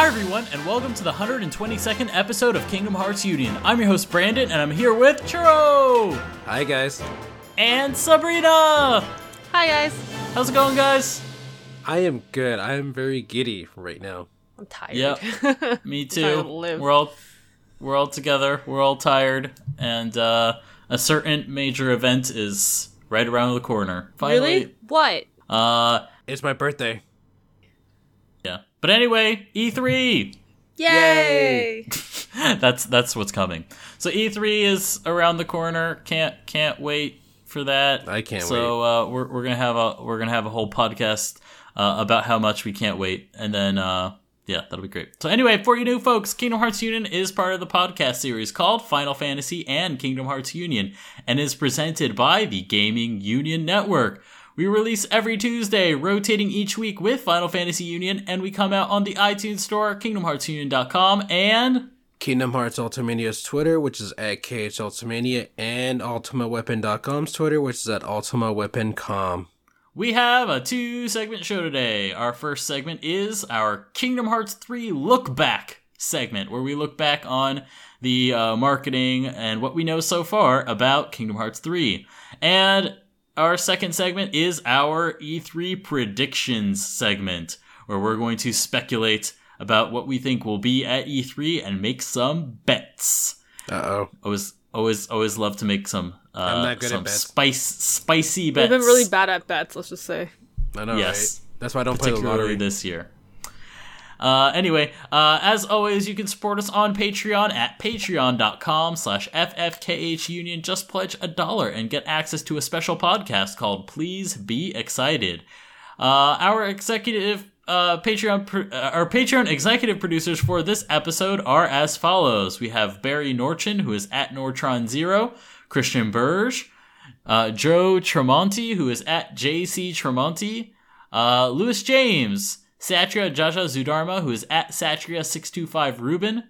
Hi, everyone, and welcome to the 122nd episode of Kingdom Hearts Union. I'm your host, Brandon, and I'm here with Churro Hi guys. and Sabrina. Hi guys. How's it going, guys? I am good. I am very giddy right now. I'm tired. Yep. Me too. We're all we're all together. We're all tired, and uh, a certain major event is right around the corner. Finally, really? What? Uh, It's my birthday. Yeah. But anyway, E E3. Yay! that's that's what's coming. So E3 is around the corner. Can't can't wait for that. I can't so, uh, we're we're gonna have a we're gonna have a whole podcast uh, about how much we can't wait, and then uh, yeah, that'll be great. So anyway, for you new folks, Kingdom Hearts Union is part of the podcast series called Final Fantasy and Kingdom Hearts Union, and is presented by the Gaming Union Network. We release every Tuesday, rotating each week with Final Fantasy Union, and we come out on the iTunes Store, KingdomHeartsUnion.com, and Kingdom Hearts Ultimania's Twitter, which is at KHUltimania, and UltimaWeapon.com's Twitter, which is at UltimaWeapon.com. We have a two segment show today. Our first segment is our Kingdom Hearts 3 Look Back segment, where we look back on the uh, marketing and what we know so far about Kingdom Hearts 3. And our second segment is our E3 predictions segment, where we're going to speculate about what we think will be at E3 and make some bets. Uh oh. Always, always, always love to make some uh, not good at some bets. spice, spicy bets. We've bets. been really bad at bets. Let's just say. I know, Yes. right? That's why I don't play the lottery. this year. Uh, anyway, uh, as always, you can support us on Patreon at patreon.com slash ffkhunion. Just pledge a dollar and get access to a special podcast called Please Be Excited. Uh, our executive uh, Patreon uh, our Patreon executive producers for this episode are as follows. We have Barry Norchin, who is at Nortron Zero, Christian Burge, uh, Joe Tremonti, who is at JC Tremonti, uh, Lewis James, Satria Jaja Zudarma, who is at Satria625 Ruben,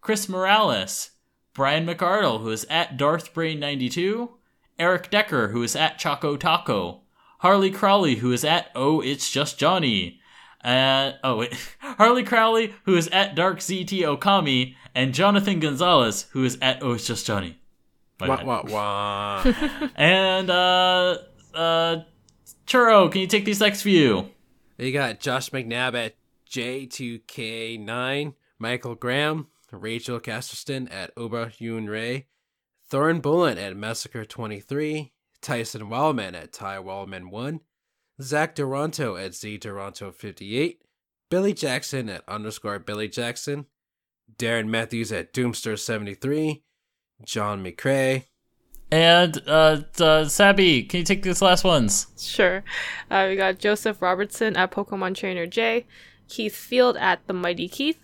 Chris Morales, Brian McArdle, who is at DarthBrain92, Eric Decker, who is at Choco Taco, Harley Crowley, who is at Oh It's Just Johnny, uh, oh wait, Harley Crowley, who is at Dark ZT Okami, and Jonathan Gonzalez, who is at Oh It's Just Johnny. My Wah, wah, wah. And uh uh Churro, can you take these next few? You got Josh McNabb at J2K9, Michael Graham, Rachel Casterston at Oba Yoon Ray, Thorin Bullen at Massacre23, Tyson Wildman at Ty Wildman1, Zach Duranto at Z Duranto58, Billy Jackson at underscore Billy Jackson, Darren Matthews at Doomster73, John McCrae, And uh, uh Sabby, can you take these last ones? Sure. Uh, we got Joseph Robertson at Pokemon Trainer J, Keith Field at the Mighty Keith,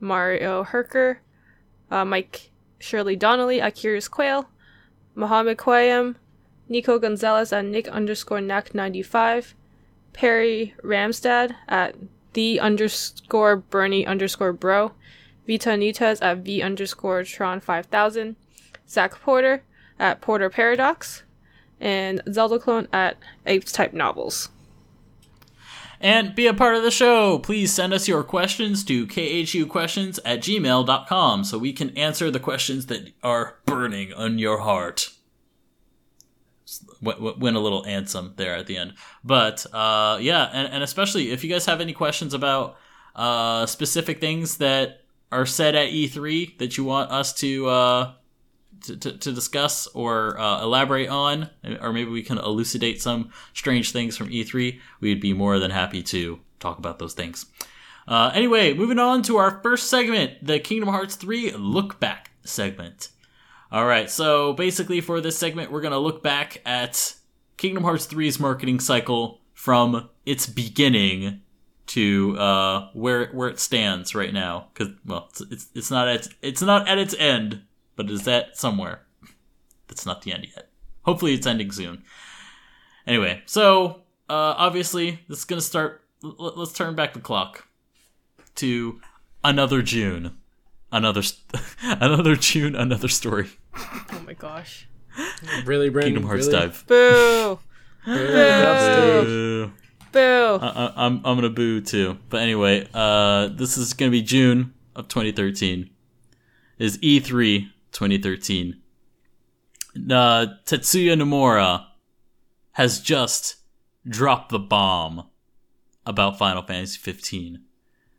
Mario Herker, uh, Mike Shirley Donnelly at Curious Quail, Mohammed Quayam, Nico Gonzalez at Nick underscore Knack 95, Perry Ramstad at the underscore Bernie underscore bro, Vita Nitez at V underscore Tron 5000, Zach Porter at Porter Paradox, and Zelda Clone at Apes Type Novels. And be a part of the show. Please send us your questions to khuquestions at gmail.com so we can answer the questions that are burning on your heart. Went a little anthem there at the end. But uh, yeah, and, and especially if you guys have any questions about uh, specific things that are said at E3 that you want us to. Uh, to, to, discuss or uh, elaborate on, or maybe we can elucidate some strange things from E3, we'd be more than happy to talk about those things. Uh, anyway, moving on to our first segment, the Kingdom Hearts 3 Look Back segment. All right, so basically for this segment, we're going to look back at Kingdom Hearts 3's marketing cycle from its beginning to uh, where where it stands right now. Because well, it's, it's it's not at it's not at its end, but is that somewhere? That's not the end yet. Hopefully, it's ending soon. Anyway, so uh, obviously, this is gonna start. l- let's turn back the clock to another June, another st- another June, another story. Oh my gosh. Really, Brandon? Kingdom Hearts really? dive. Boo! Really? Boo! Boo. Boo. I, I, I'm I'm gonna boo too. But anyway, uh, this is gonna be June of 2013. Is E3 2013. Uh, Tetsuya Nomura has just dropped the bomb about Final Fantasy 15,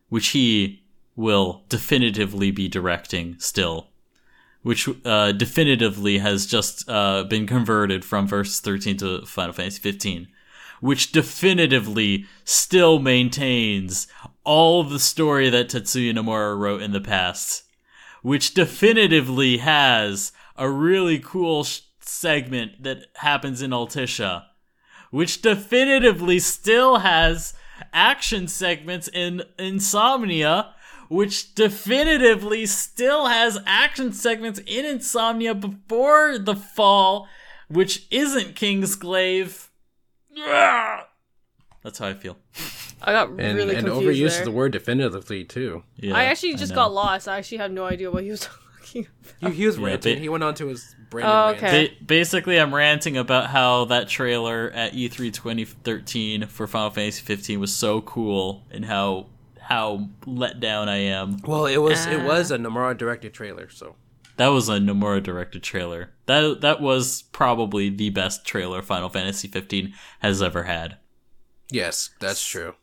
which he will definitively be directing still, which uh, definitively has just uh, been converted from Versus 13 to Final Fantasy 15 which definitively still maintains all of the story that Tetsuya Nomura wrote in the past, which definitively has a really cool sh- segment that happens in Altissia, which definitively still has action segments in Insomnia, which definitively still has action segments in Insomnia before the fall, which isn't Kingsglaive. That's how I feel. I got And, really and confused overuse there. of the word definitively too. Yeah, I actually just know. got lost. I actually had no idea what he was talking about. He, he was Yeah, ranting. ba- he went on to his Brandon Oh, rant. okay. Ba- basically, I'm ranting about how that trailer at E E3 2013 for Final Fantasy 15 was so cool, and how how let down I am. Well, it was it Ah. was a Nomura directed trailer, so That was a Nomura directed trailer. That that was probably the best trailer Final Fantasy 15 has ever had. Yes, that's true.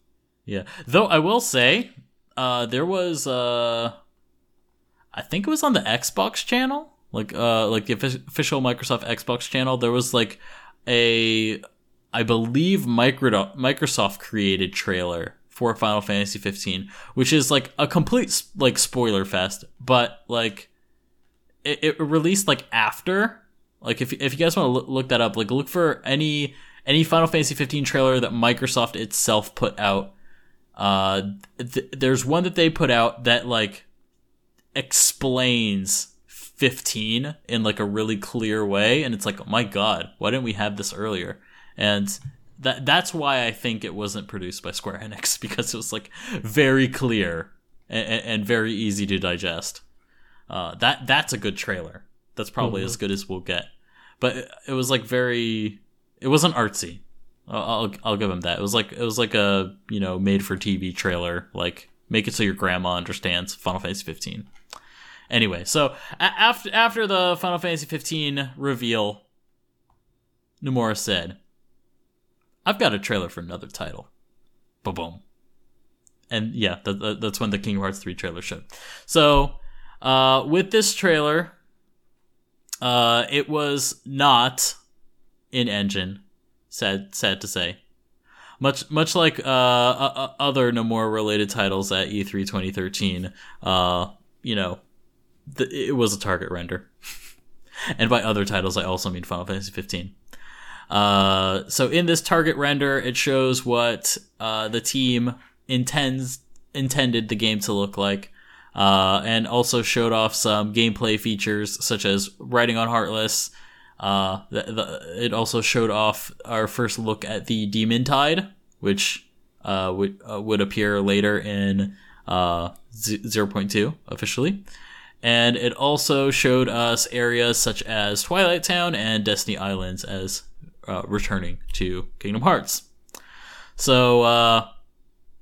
Yeah. Though I will say, uh, there was uh, I think it was on the Xbox channel, like uh, like the official Microsoft Xbox channel. There was like a, I believe Micro- Microsoft created trailer for Final Fantasy 15, which is like a complete like spoiler fest, but like it, it released like after. Like if if you guys want to look, look that up, like look for any any Final Fantasy 15 trailer that Microsoft itself put out. Uh, th- there's one that they put out that like explains 15 in like a really clear way, and it's like, oh my god, why didn't we have this earlier? And that that's why I think it wasn't produced by Square Enix because it was like very clear and, and very easy to digest. Uh, that that's a good trailer. That's probably as good as we'll get. But it was like very. It wasn't artsy. I'll, I'll give him that. It was like it was like a you know made for TV trailer. Like make it so your grandma understands Final Fantasy 15. Anyway, so after after the Final Fantasy 15 reveal, Nomura said, "I've got a trailer for another title." Boom, boom. And yeah, that, that, that's when the Kingdom Hearts 3 trailer showed. So, uh, with this trailer, uh, it was not in engine. Sad, sad to say. Much, much like uh, uh, other Nomura related titles at E E3 2013, uh, you know, th- it was a target render. and by other titles, I also mean Final Fantasy 15. Uh, so in this target render, it shows what uh, the team intends intended the game to look like, uh, and also showed off some gameplay features such as riding on Heartless. Uh, the, the, it also showed off our first look at the Demon Tide, which uh, would uh, would appear later in uh, z- 0.2 officially. And it also showed us areas such as Twilight Town and Destiny Islands as uh, returning to Kingdom Hearts. So uh,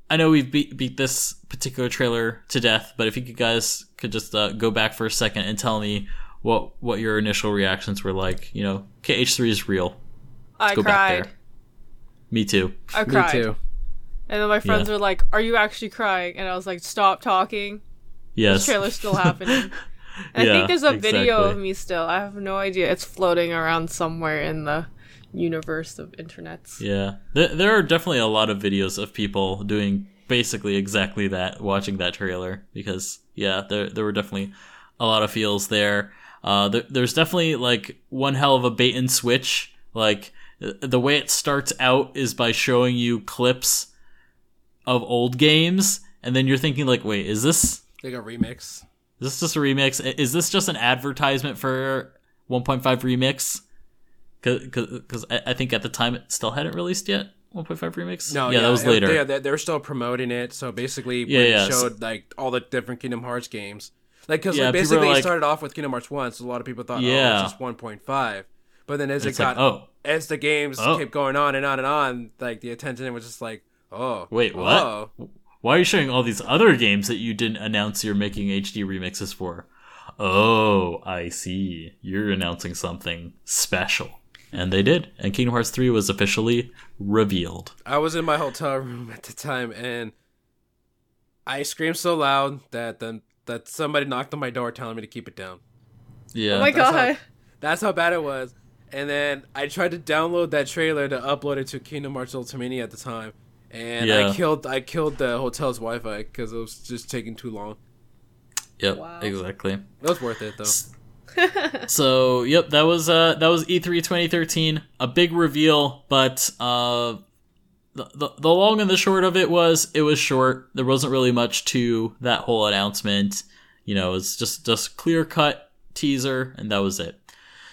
I know we've beat, beat this particular trailer to death, but if you guys could just go back for a second and tell me what what your initial reactions were like. You know, KH3 is real. I go back cried. there. Me too. I Me cried. too. And then my friends Yeah. were like, "Are you actually crying?" And I was like, "Stop talking. Yes. This trailer's still happening." And I think there's a video of me still. I have no idea. It's floating around somewhere in the universe of internets. Yeah, there, there are definitely a lot of videos of people doing basically exactly that, watching that trailer. Because yeah, there there were definitely a lot of feels there. Uh, there, there's definitely like one hell of a bait and switch. Like the way it starts out is by showing you clips of old games, and then you're thinking like, wait, is this Like a remix. is this just a remix? Is this just an advertisement for 1.5 remix? Because I, I think at the time it still hadn't released yet. 1.5 remix. No, yeah, that was later. Yeah, they're, they're still promoting it. So basically, Yeah, yeah, showed like all the different Kingdom Hearts games. Like, because Yeah, like, basically like- it started off with Kingdom Hearts One, so a lot of people thought, oh, it's just 1.5. But then as And it it's like, got oh, as the games Oh. kept going on and on and on, like the attention was just like, oh, Wait, what? oh. Why are you showing all these other games that you didn't announce you're making HD remixes for? Oh, I see. You're announcing something special. And they did. And Kingdom Hearts 3 was officially revealed. I was in my hotel room at the time, and I screamed so loud that then that somebody knocked on my door telling me to keep it down. Yeah. oh my that's god. That's how bad it was. And then I tried to download that trailer to upload it to Kingdom Hearts Ultimania at the time, and Yeah. I killed I killed the hotel's Wi-Fi because it was just taking too long. Yep, Wow. exactly. It was worth it though. So, yep, that was uh that was E3 2013, a big reveal, but uh the, the, long and the short of it was it was short. There wasn't really much to that whole announcement. You know, it's just just clear cut teaser and that was it.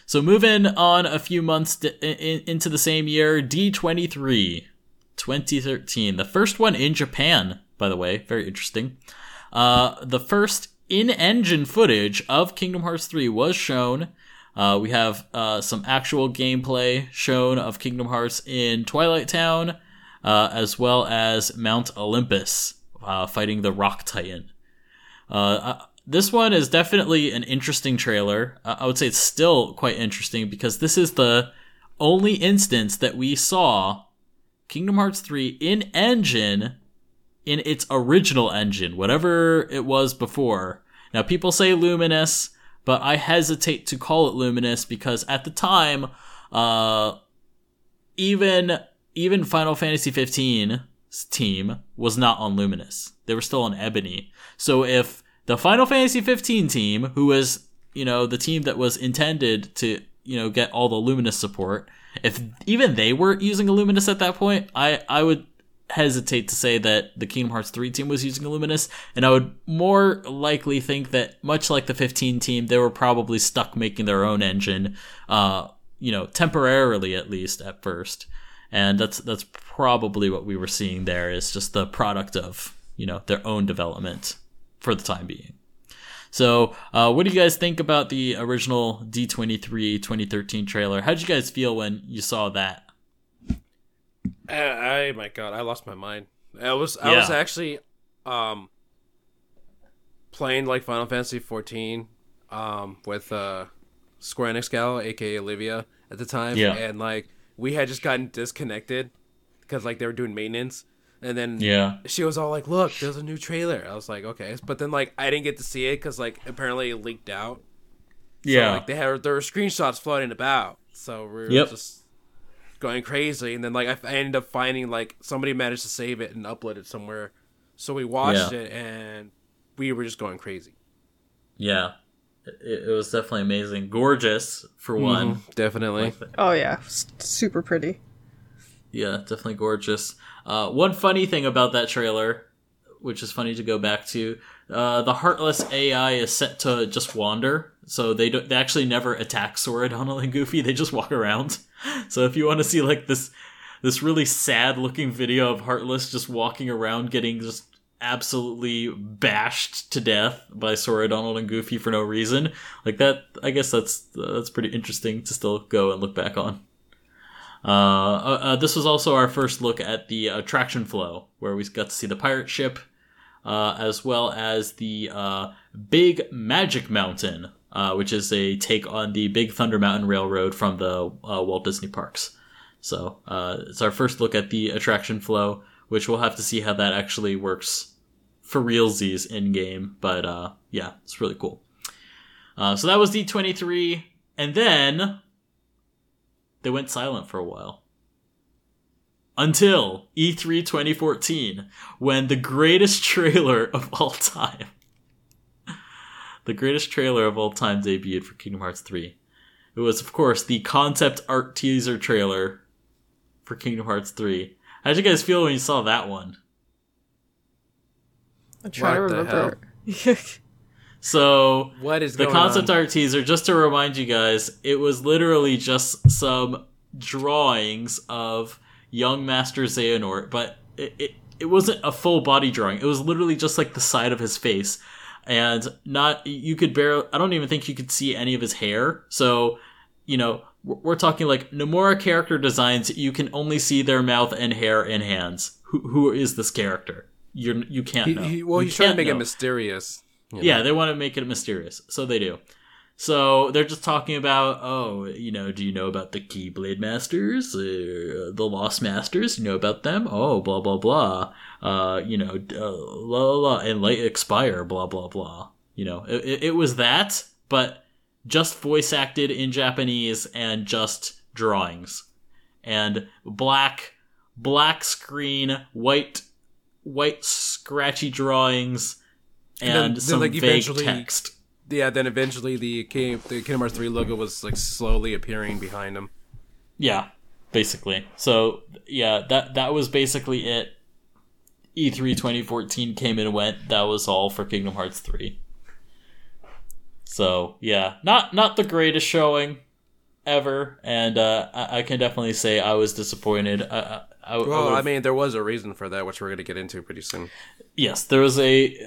So moving on a few months in, into the same year, D23 2013. The first one in Japan, by the way, very interesting. Uh, the first in-engine footage of Kingdom Hearts 3 was shown. Uh, we have uh, some actual gameplay shown of Kingdom Hearts in Twilight Town, uh, as well as Mount Olympus uh, fighting the Rock Titan. Uh, uh, this one is definitely an interesting trailer. Uh, I would say it's still quite interesting because this is the only instance that we saw Kingdom Hearts 3 in engine in its original engine, whatever it was before. Now, people say Luminous, but I hesitate to call it Luminous because at the time, uh, even even Final Fantasy 15's team was not on Luminous. They were still on Ebony. So if the Final Fantasy 15 team, who was you know the team that was intended to you know get all the Luminous support, if even they were using Luminous at that point, I I would hesitate to say that the Kingdom Hearts 3 team was using Illuminous, and I would more likely think that, much like the 15 team, they were probably stuck making their own engine, uh, you know, temporarily at least at first. And that's that's probably what we were seeing there is just the product of, you know, their own development for the time being. So, uh, what do you guys think about the original D23 2013 trailer? How did you guys feel when you saw that? I, I my god, I lost my mind. I was I was actually um playing like Final Fantasy 14 um with uh Square Enix gal, aka Olivia, at the time. Yeah. And like we had just gotten disconnected because like they were doing maintenance. And then Yeah. she was all like, "Look, there's a new trailer." I was like, "Okay," but then like I didn't get to see it because like apparently it leaked out. So, Yeah. like they had there were screenshots floating about, so we were Yep. just going crazy. And then like I, I ended up finding like somebody managed to save it and upload it somewhere, so we watched Yeah. it and we were just going crazy. Yeah, it, it was definitely amazing, gorgeous for one. definitely. Like that. Oh yeah, S- super pretty. Yeah, definitely gorgeous. Uh, one funny thing about that trailer, which is funny to go back to, uh, the heartless AI is set to just wander, so they don't, they actually never attack Sora, Donald, and Goofy. They just walk around. So if you want to see like this this really sad looking video of Heartless just walking around, getting just absolutely bashed to death by Sora, Donald, and Goofy for no reason, like that, I guess that's that's pretty interesting to still go and look back on. Uh, uh, uh, this was also our first look at the attraction flow, where we got to see the pirate ship, uh, as well as the uh, Big Magic Mountain, uh, which is a take on the Big Thunder Mountain Railroad from the uh, Walt Disney parks. So uh, it's our first look at the attraction flow, which we'll have to see how that actually works for realsies in game. But uh, yeah, it's really cool. Uh, so that was D23, and then they went silent for a while. Until E E3 2014, when the greatest trailer of all time, the greatest trailer of all time debuted for Kingdom Hearts 3. It was, of course, the concept art teaser trailer for Kingdom Hearts 3. How'd you guys feel when you saw that one? I'm trying What to remember. So, What is the going concept on? art teaser, just to remind you guys, it was literally just some drawings of young Master Xehanort, but it, it, it wasn't a full body drawing. It was literally just like the side of his face. And not, you could barely, I don't even think you could see any of his hair. So, you know, we're we're talking like Nomura character designs. You can only see their mouth and hair and hands. Who who is this character? You're you can't He, know. he, well, You he's trying to make it mysterious. you know? Yeah, they want to make it mysterious, so they do. So they're just talking about, oh, you know, do you know about the Keyblade Masters, uh, the Lost Masters? You know about them? Oh, blah blah blah. Uh, you know, uh, la la and Light Expire, blah blah blah. You know, it, it was that, but just voice acted in Japanese and just drawings and black black screen, white white scratchy drawings And and, then- then, some like, vague text. Yeah, then eventually the K- the Kingdom Hearts 3 logo was like slowly appearing behind him. Yeah, basically. So yeah, that that was basically it. E E3 2014 came and went. That was all for Kingdom Hearts 3. So yeah, not not the greatest showing ever, and uh, I, I can definitely say I was disappointed. I, I, I, Well, I would've- mean, there was a reason for that, which we're going to get into pretty soon. Yes, there was a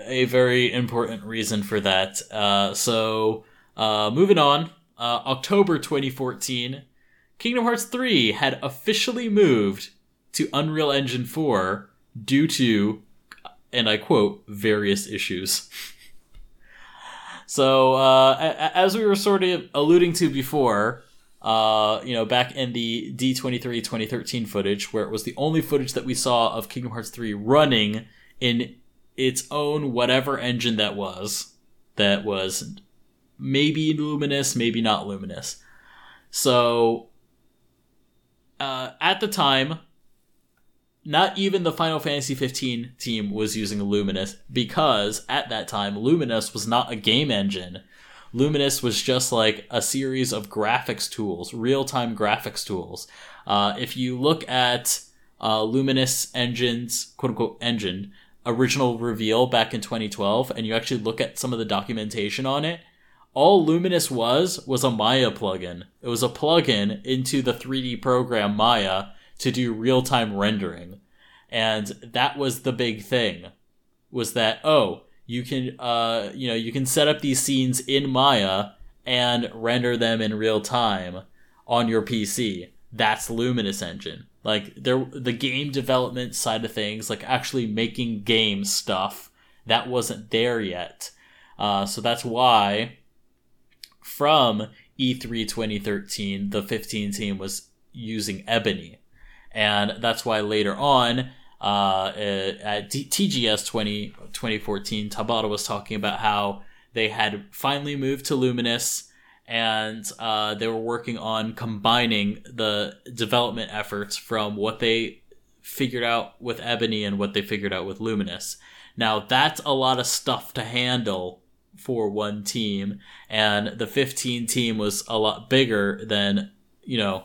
a very important reason for that. Uh, so, uh, moving on, uh, October 2014, Kingdom Hearts 3 had officially moved to Unreal Engine 4 due to, and I quote, various issues. so, uh, as we were sort of alluding to before, uh, you know, back in the D23 2013 footage, where it was the only footage that we saw of Kingdom Hearts 3 running in its own whatever engine that was, that was maybe luminous, maybe not luminous. So, uh, at the time, not even the Final Fantasy 15 team was using Luminous because at that time, Luminous was not a game engine. Luminous was just like a series of graphics tools, real time graphics tools. Uh, if you look at uh, Luminous Engine's quote unquote engine original reveal back in 2012, and you actually look at some of the documentation on it, all Luminous was was a Maya plugin. It was a plugin into the 3D program Maya to do real time rendering. And that was the big thing. Was that oh, you can uh you know, you can set up these scenes in Maya and render them in real time on your PC. That's Luminous Engine. Like there the game development side of things, like actually making game stuff, that wasn't there yet. Uh, so that's why from E E3 2013, the 15 team was using Ebony. And that's why later on, uh, at TGS 20, 2014, Tabata was talking about how they had finally moved to Luminous and uh, they were working on combining the development efforts from what they figured out with Ebony and what they figured out with Luminous. Now, that's a lot of stuff to handle for one team, and the 15 team was a lot bigger than, you know,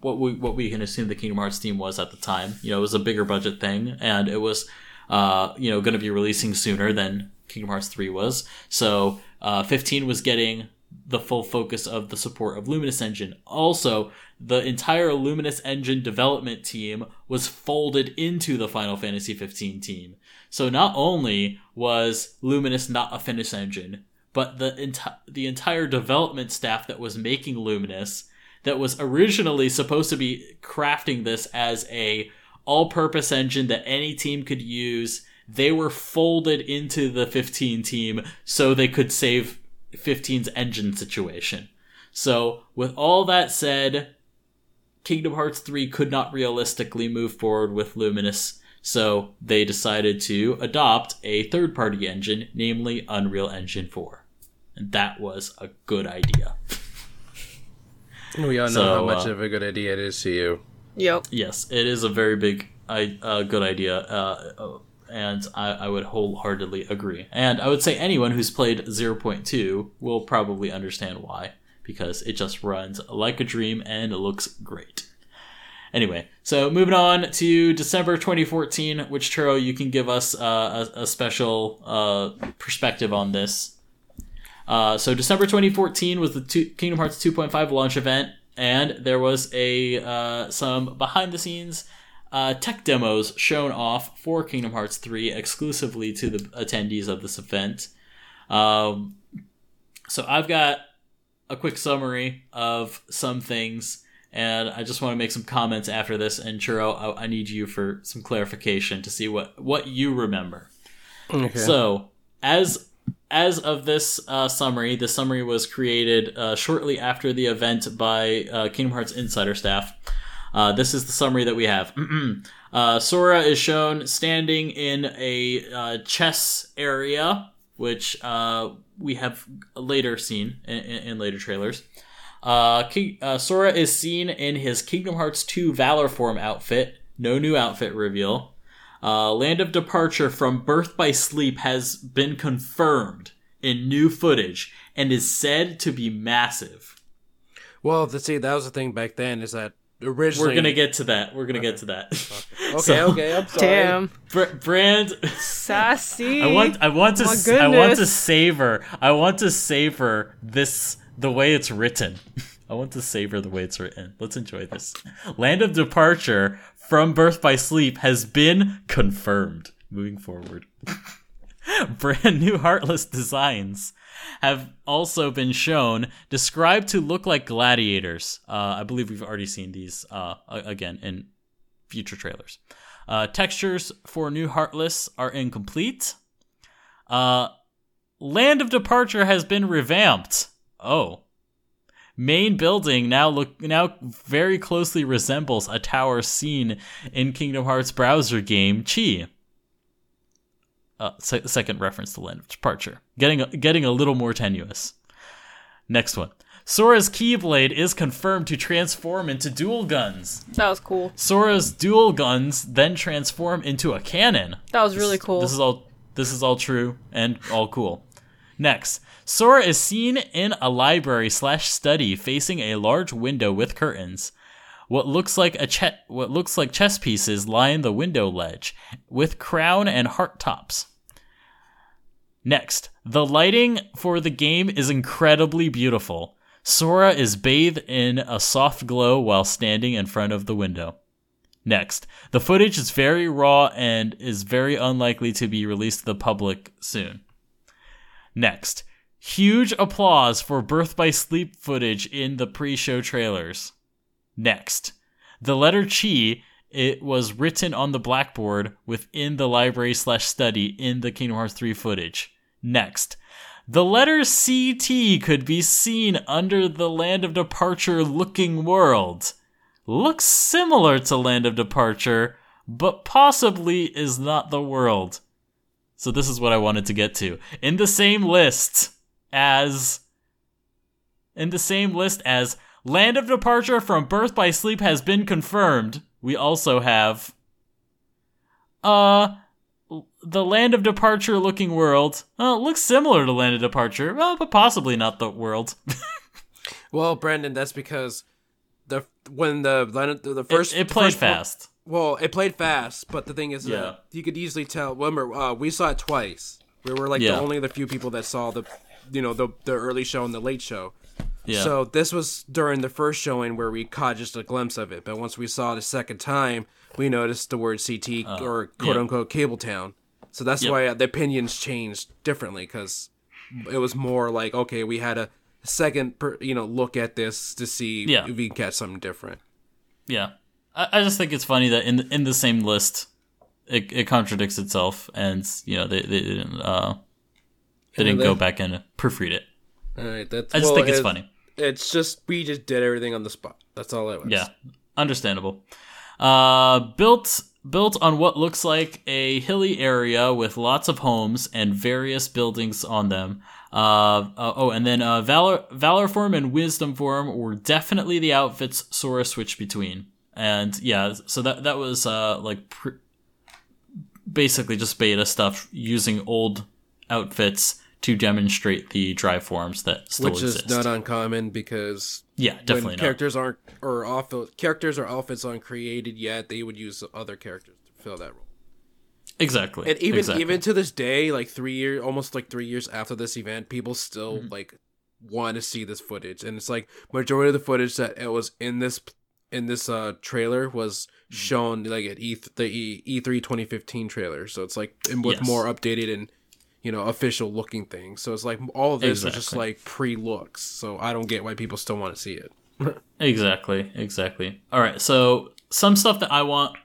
what we what we can assume the Kingdom Hearts team was at the time. You know, it was a bigger budget thing, and it was, uh, you know, going to be releasing sooner than Kingdom Hearts 3 was. So, uh, 15 was getting the full focus of the support of Luminous Engine. Also, the entire Luminous Engine development team was folded into the Final Fantasy 15 team. So not only was Luminous not a finished engine, but the enti- the entire development staff that was making Luminous that was originally supposed to be crafting this as a all-purpose engine that any team could use, they were folded into the 15 team so they could save 15's engine situation. So, with all that said, Kingdom Hearts 3 could not realistically move forward with Luminous, so they decided to adopt a third party engine, namely Unreal Engine 4. And that was a good idea. We all know So, how much uh, of a good idea it is to you. Yep. Yes, it is a very big, I, uh, good idea, uh, uh, and I, I would wholeheartedly agree. And I would say anyone who's played 0.2 will probably understand why, because it just runs like a dream and it looks great. Anyway, so moving on to December 2014, which Churro, you can give us uh, a, a special uh, perspective on this. Uh, so December 2014 was the two, Kingdom Hearts 2.5 launch event, and there was a uh, some behind the scenes uh, tech demos shown off for Kingdom Hearts 3 exclusively to the attendees of this event. Um, so I've got a quick summary of some things, and I just want to make some comments after this. And Churro, I, I need you for some clarification to see what what you remember. Okay. So, as as of this uh, summary, the summary was created uh, shortly after the event by uh, Kingdom Hearts Insider staff. Uh, this is the summary that we have. uh, Sora is shown standing in a uh, chess area, which we have later seen in, in, in later trailers. King, Sora is seen in his Kingdom Hearts 2 Valor form outfit. No new outfit reveal. Uh, Land of Departure from Birth by Sleep has been confirmed in new footage and is said to be massive. well, to see, that was the thing back then is that originally We're gonna get to that. We're gonna get to that. Okay, So- okay, I'm sorry. Damn. Br- Brand, Sassy. I want, I want to, My s- I want to savor, I want to savor this the way it's written. I want to savor the way it's written. Let's enjoy this. Land of Departure from Birth by Sleep has been confirmed. Moving forward. Brand new Heartless designs have also been shown, described to look like gladiators. Uh, I believe we've already seen these uh, again in future trailers. Uh, textures for new Heartless are incomplete. Uh, Land of Departure has been revamped. Oh. Main building now look now very closely resembles a tower seen in Kingdom Hearts browser game Chi. Uh, se- second reference to Land of Departure, getting a, getting a little more tenuous. Next one, Sora's Keyblade is confirmed to transform into dual guns. That was cool. Sora's dual guns then transform into a cannon. That was really cool. This is all this is all true and all cool. Next, Sora is seen in a library slash study facing a large window with curtains. What looks like a che- what looks like chess pieces line the window ledge with crown and heart tops. Next, the lighting for the game is incredibly beautiful. Sora is bathed in a soft glow while standing in front of the window. Next, the footage is very raw and is very unlikely to be released to the public soon. Next, huge applause for Birth by Sleep footage in the pre-show trailers. Next, the letter Chi it was written on the blackboard within the library slash study in the Kingdom Hearts 3 footage. Next, the letter CT could be seen under the Land of Departure looking world. Looks similar to Land of Departure, but possibly is not the world. So this is what I wanted to get to. In the same list as in the same list as Land of Departure from Birth by Sleep has been confirmed. We also have uh the Land of Departure looking world. Uh, looks similar to Land of Departure, well, but possibly not the world. Well, Brandon, that's because the when the the, the it, first it the played first fast. Well, it played fast, but the thing is, Yeah. that you could easily tell. Remember, uh, we saw it twice. We were like Yeah. the only the few people that saw the, you know, the the early show and the late show. Yeah. So this was during the first showing where we caught just a glimpse of it, but once we saw it a second time, we noticed the word CT or quote Uh, yeah. unquote Cable Town. So that's Yep. why the opinions changed differently because it was more like okay, we had a second, per, you know, look at this to see Yeah. if we can catch something different. Yeah, I, I just think it's funny that in in the same list, it, it contradicts itself, and you know they they didn't uh they didn't go back and proofread it. All right, that's. I just well, think it's it- funny. It's just we just did everything on the spot. That's all it was. Yeah, understandable. Uh, built built on what looks like a hilly area with lots of homes and various buildings on them. Uh, uh, oh, and then uh, valor valor form and wisdom form were definitely the outfits Sora switched between. And yeah, so that that was uh like pr- basically just beta stuff using old outfits to demonstrate the drive forms that still which exist. is not uncommon because yeah, definitely when not. characters aren't or outfit characters or outfits aren't created yet, they would use other characters to fill that role. Exactly. And even exactly. even to this day, like three years, almost like three years after this event, people still Mm-hmm. like want to see this footage, and it's like majority of the footage that it was in this in this uh trailer was Mm-hmm. shown like at E the E E three twenty fifteen trailer, so it's like and with Yes. more updated and you know official looking things. So it's like all of this is just like pre looks. So I don't get why people still want to see it. Exactly, exactly. All right, so some stuff that I want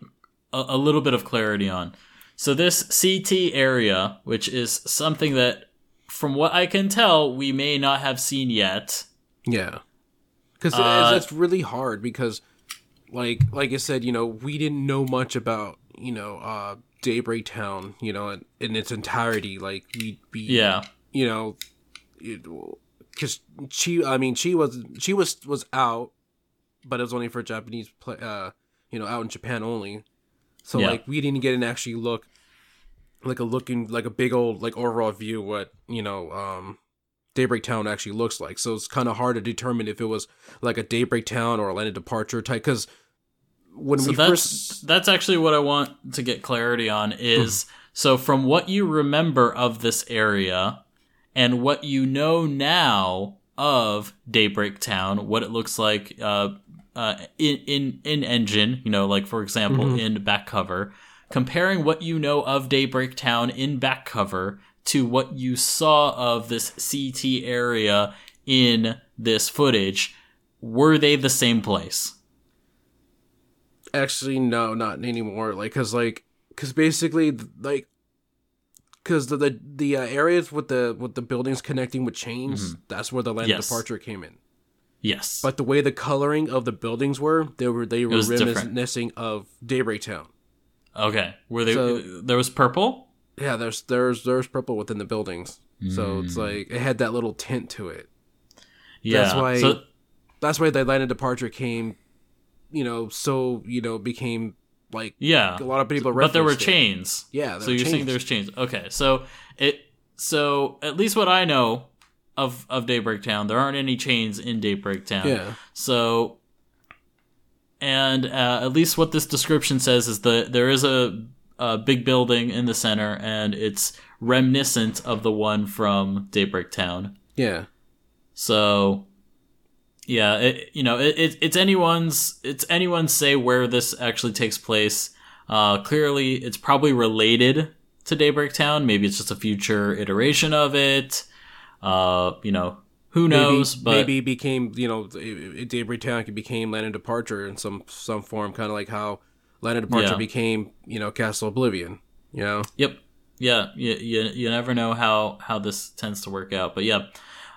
a, a little bit of clarity on. So this CT area, which is something that, from what I can tell, we may not have seen yet. Yeah, because Uh, that's really hard because, like, like I said, you know, we didn't know much about you know uh Daybreak Town, you know, in, in its entirety. Like we, we Yeah, you know, because she, I mean, she was she was was out, but it was only for Japanese play, uh, you know, out in Japan only. So Yeah. like we didn't get an actually look, like a looking like a big old like overall view what you know um Daybreak Town actually looks like. So it's kind of hard to determine if it was like a Daybreak Town or a Land of Departure type because when so we that's first that's actually what I want to get clarity on. Is Hmm. so from what you remember of this area, and what you know now of Daybreak Town, what it looks like uh, uh, in in in engine, you know, like for example Mhm. in back cover, comparing what you know of Daybreak Town in back cover to what you saw of this CT area in this footage, were they the same place? Actually, no, not anymore. Like, cause like, cause basically, like, cause the the, the uh, areas with the with the buildings connecting with chains, that's where the land Mm-hmm. Yes. of departure came in. Yes. But the way the coloring of the buildings were, they were they were reminiscing of Daybreak Town. Okay. Were they? So- there was purple. Yeah, there's there's there's purple within the buildings, so Mm. it's like it had that little tint to it. Yeah. That's why- So, That's why the land of departure came, you know, so you know became like yeah. a lot of people. But there were it. chains. Yeah, So you're saying there's chains. Okay. So it. So at least what I know of of Daybreak Town, there aren't any chains in Daybreak Town. Yeah. So. And uh, at least what this description says is that there is a, a big building in the center, and it's reminiscent of the one from Daybreak Town. Yeah. So, yeah, it, you know, it, it, it's anyone's it's anyone's say where this actually takes place. Uh, clearly, it's probably related to Daybreak Town. Maybe it's just a future iteration of it. Uh, you know, who knows? maybe, but maybe it became you know Daybreak Town became Land of Departure in some some form, kind of like how Land of Departure Yeah. became you know Castle Oblivion. You know, Yep. Yeah. You, you, you never know how, how this tends to work out. But yeah,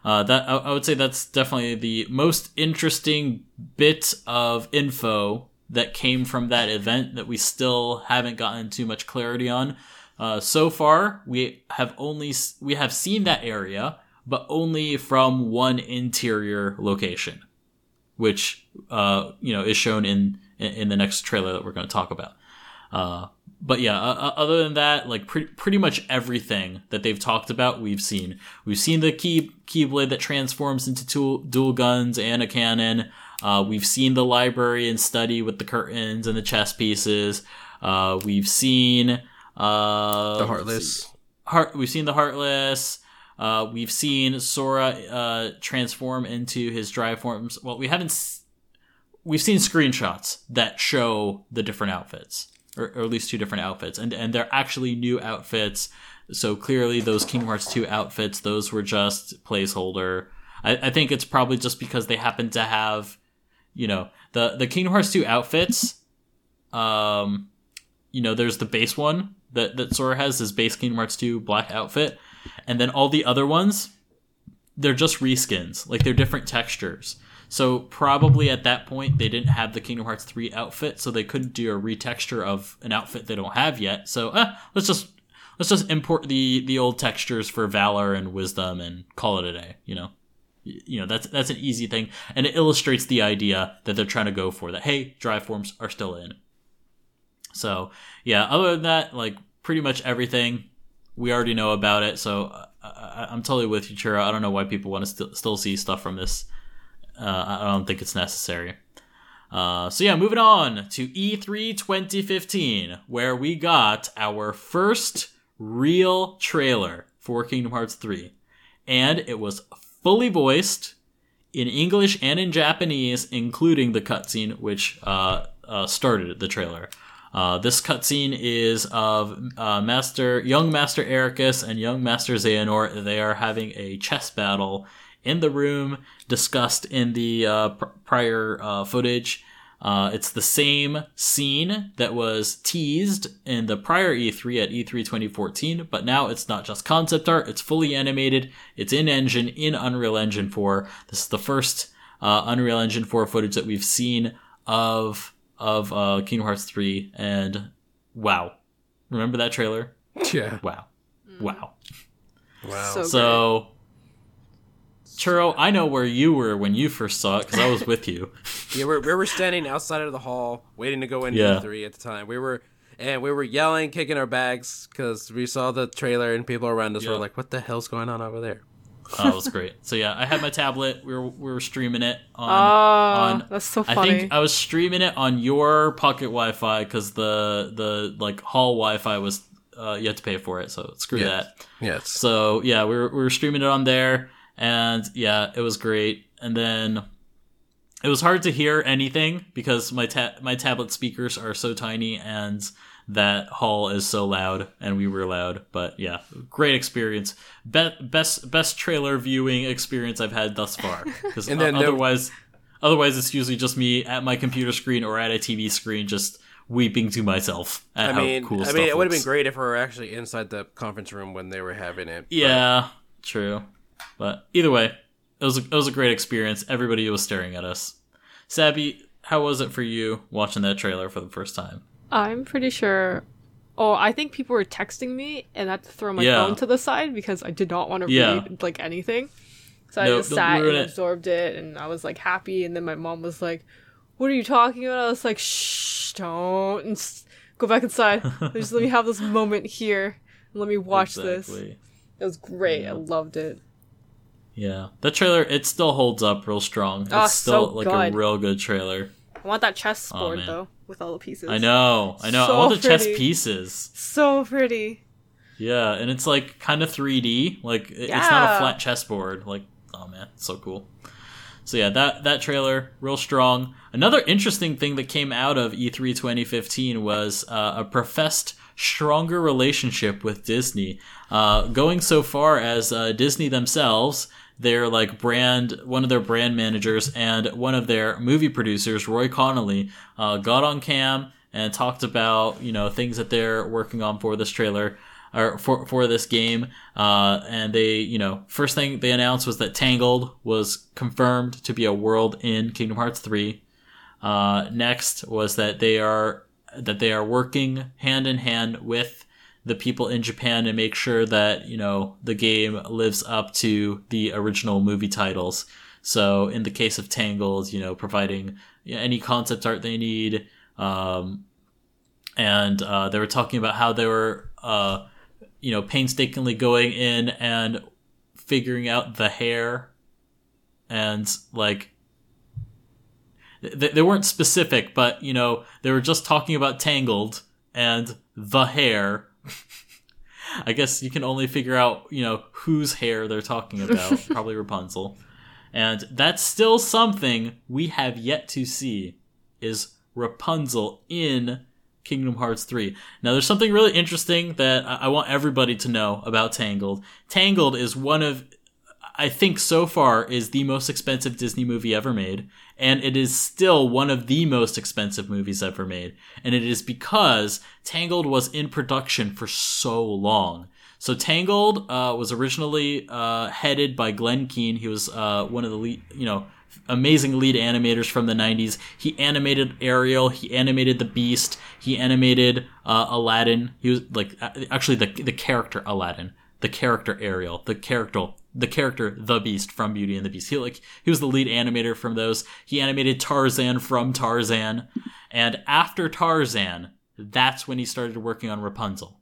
uh, that I, I would say that's definitely the most interesting bit of info that came from that event that we still haven't gotten too much clarity on. Uh, so far, we have only we have seen that area, but only from one interior location, which uh, you know is shown in in, the next trailer that we're going to talk about. Uh, but yeah, uh, other than that, like pretty pretty much everything that they've talked about, we've seen. We've seen the key keyblade that transforms into dual, dual guns and a cannon. Uh, we've seen the library and study with the curtains and the chess pieces. Uh, we've seen uh, the. Heartless. Heart. We've seen the Heartless. Uh, we've seen Sora uh, transform into his drive forms. Well, we haven't. S- we've seen screenshots that show the different outfits, or, or at least two different outfits, and and they're actually new outfits. So clearly, those Kingdom Hearts two outfits, those were just placeholder. I, I think it's probably just because they happen to have, you know, the the Kingdom Hearts two outfits. Um, you know, there's the base one that that Sora has his base Kingdom Hearts 2 black outfit, and then all the other ones, they're just reskins, like they're different textures. So probably at that point they didn't have the Kingdom Hearts 3 outfit, so they couldn't do a retexture of an outfit they don't have yet. So eh, let's just let's just import the the old textures for Valor and Wisdom and call it a day. You know, you know that's that's an easy thing, and it illustrates the idea that they're trying to go for. That hey, drive forms are still in. So yeah, other than that, like pretty much everything we already know about it. So uh, I, I'm totally with you, Churro. I don't know why people want to st- still see stuff from this. Uh, I don't think it's necessary. Uh, so yeah, moving on to E E3 2015, where we got our first real trailer for Kingdom Hearts 3, and it was fully voiced in English and in Japanese, including the cutscene which uh, uh, started the trailer. Uh, this cutscene is of uh, Master, young Master Eraqus and young Master Xehanort. They are having a chess battle in the room discussed in the uh, pr- prior uh, footage. Uh, it's the same scene that was teased in the prior E3 at E3 2014, but now it's not just concept art, it's fully animated, it's in engine, in Unreal Engine 4. This is the first uh, Unreal Engine 4 footage that we've seen of of uh, Kingdom Hearts 3, and wow. Remember that trailer? Yeah. Wow. Wow. Wow. So- So, Churro, I know where you were when you first saw it because I was with you. yeah, we we were standing outside of the hall waiting to go into Yeah. E3 at the time. We were and we were yelling, kicking our bags because we saw the trailer and people around us Yeah. were like, "What the hell's going on over there?" Oh, it was great. So yeah, I had my tablet. We were we were streaming it on. Oh, on that's so funny. I think I was streaming it on your pocket Wi-Fi because the the like hall Wi-Fi was uh, you had to pay for it. So screw Yeah. that. Yes. So yeah, we were we were streaming it on there, and yeah, it was great. And then it was hard to hear anything because my ta- my tablet speakers are so tiny, and that hall is so loud, and we were loud. But yeah, great experience. Be- best best trailer viewing experience I've had thus far. Because And then there- otherwise, otherwise it's usually just me at my computer screen or at a TV screen just weeping to myself at I how mean, cool I stuff mean, it would have been great if we were actually inside the conference room when they were having it. but- Yeah, true. But either way, it was a, it was a great experience. Everybody was staring at us. Sabby, how was it for you watching that trailer for the first time? I'm pretty sure. Oh, I think people were texting me, and I had to throw my Yeah. phone to the side because I did not want to Yeah. read like anything. So I just sat and absorbed it, and I was like happy. And then my mom was like, "What are you talking about?" I was like, "Shh, don't and go back inside. just let me have this moment here. And let me watch this." It was great. Yeah. I loved it. Yeah, the trailer it still holds up real strong. It's Ah, still so like good. a real good trailer. I want that chess Oh, board man. though, with all the pieces. I know, I know. So I want the chess pieces. So pretty. Yeah, and it's like kind of 3D. Like it- it's not a Yeah. flat chessboard. Like oh man, so cool. So yeah, that that trailer real strong. Another interesting thing that came out of E E3 2015 was uh, a professed stronger relationship with Disney, uh, going so far as uh, Disney themselves. Their like brand, one of their brand managers and one of their movie producers, Roy Conli, uh, got on cam and talked about you know things that they're working on for this trailer or for for this game. Uh, and they, you know, first thing they announced was that Tangled was confirmed to be a world in Kingdom Hearts three. Uh, next was that they are that they are working hand in hand with the people in Japan and make sure that you know the game lives up to the original movie titles. So in the case of Tangled, you know, providing any concept art they need, um, and uh, they were talking about how they were, uh, you know, painstakingly going in and figuring out the hair, and like they, they weren't specific, but you know, they were just talking about Tangled and the hair. I guess you can only figure out, you know, whose hair they're talking about. Probably Rapunzel. And that's still something we have yet to see is Rapunzel in Kingdom Hearts 3. Now, there's something really interesting that I I want everybody to know about Tangled. Tangled is one of, I think so far, is the most expensive Disney movie ever made. And it is still one of the most expensive movies ever made. And it is because Tangled was in production for so long. So Tangled uh, was originally uh, headed by Glenn Keane. He was uh, one of the lead, you know, amazing lead animators from the 90s. He animated Ariel, he animated the Beast, he animated uh, Aladdin. He was like actually the the character Aladdin, the character Ariel, the character the character the Beast from Beauty and the Beast. He like he was the lead animator from those. He animated Tarzan from Tarzan. And after Tarzan, that's when he started working on Rapunzel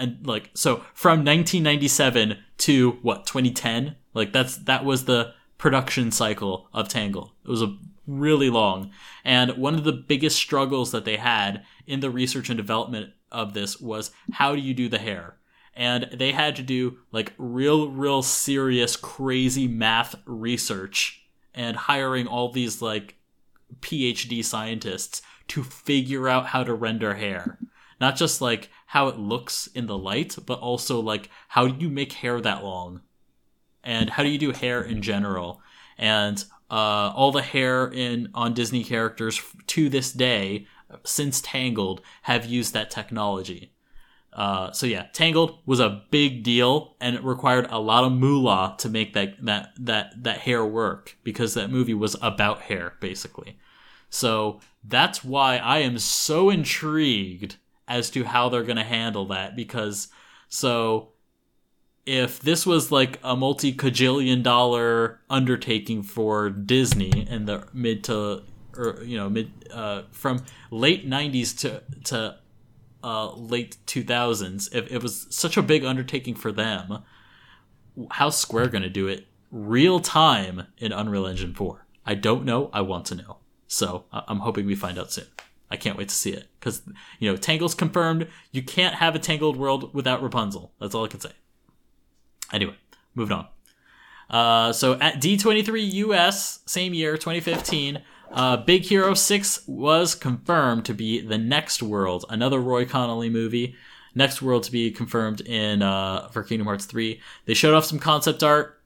and like so from 1997 to what 2010 like that's that was the production cycle of tangle it was a really long and one of the biggest struggles that they had in the research and development of this was how do you do the hair and they had to do like real real serious crazy math research and hiring all these like PhD scientists to figure out how to render hair. Not just like how it looks in the light, but also like how do you make hair that long? And how do you do hair in general? And uh, all the hair in on Disney characters to this day, since Tangled, have used that technology. Uh, so yeah, Tangled was a big deal, and it required a lot of moolah to make that that that that hair work because that movie was about hair basically. So that's why I am so intrigued as to how they're going to handle that because so if this was like a multi cajillion dollar undertaking for Disney in the mid to or you know mid uh, from late 90s to to uh, late 2000s if it was such a big undertaking for them how's square going to do it real time in unreal engine 4 i don't know i want to know. So i'm hoping we find out soon. I can't wait to see it because you know tangle's confirmed you can't have a tangled world without rapunzel. That's all i can say. Anyway moving on. Uh, so at D23 US, same year, 2015, uh, Big Hero 6 was confirmed to be the next world, another Roy Conli movie. Next world to be confirmed in uh, for Kingdom Hearts 3. They showed off some concept art,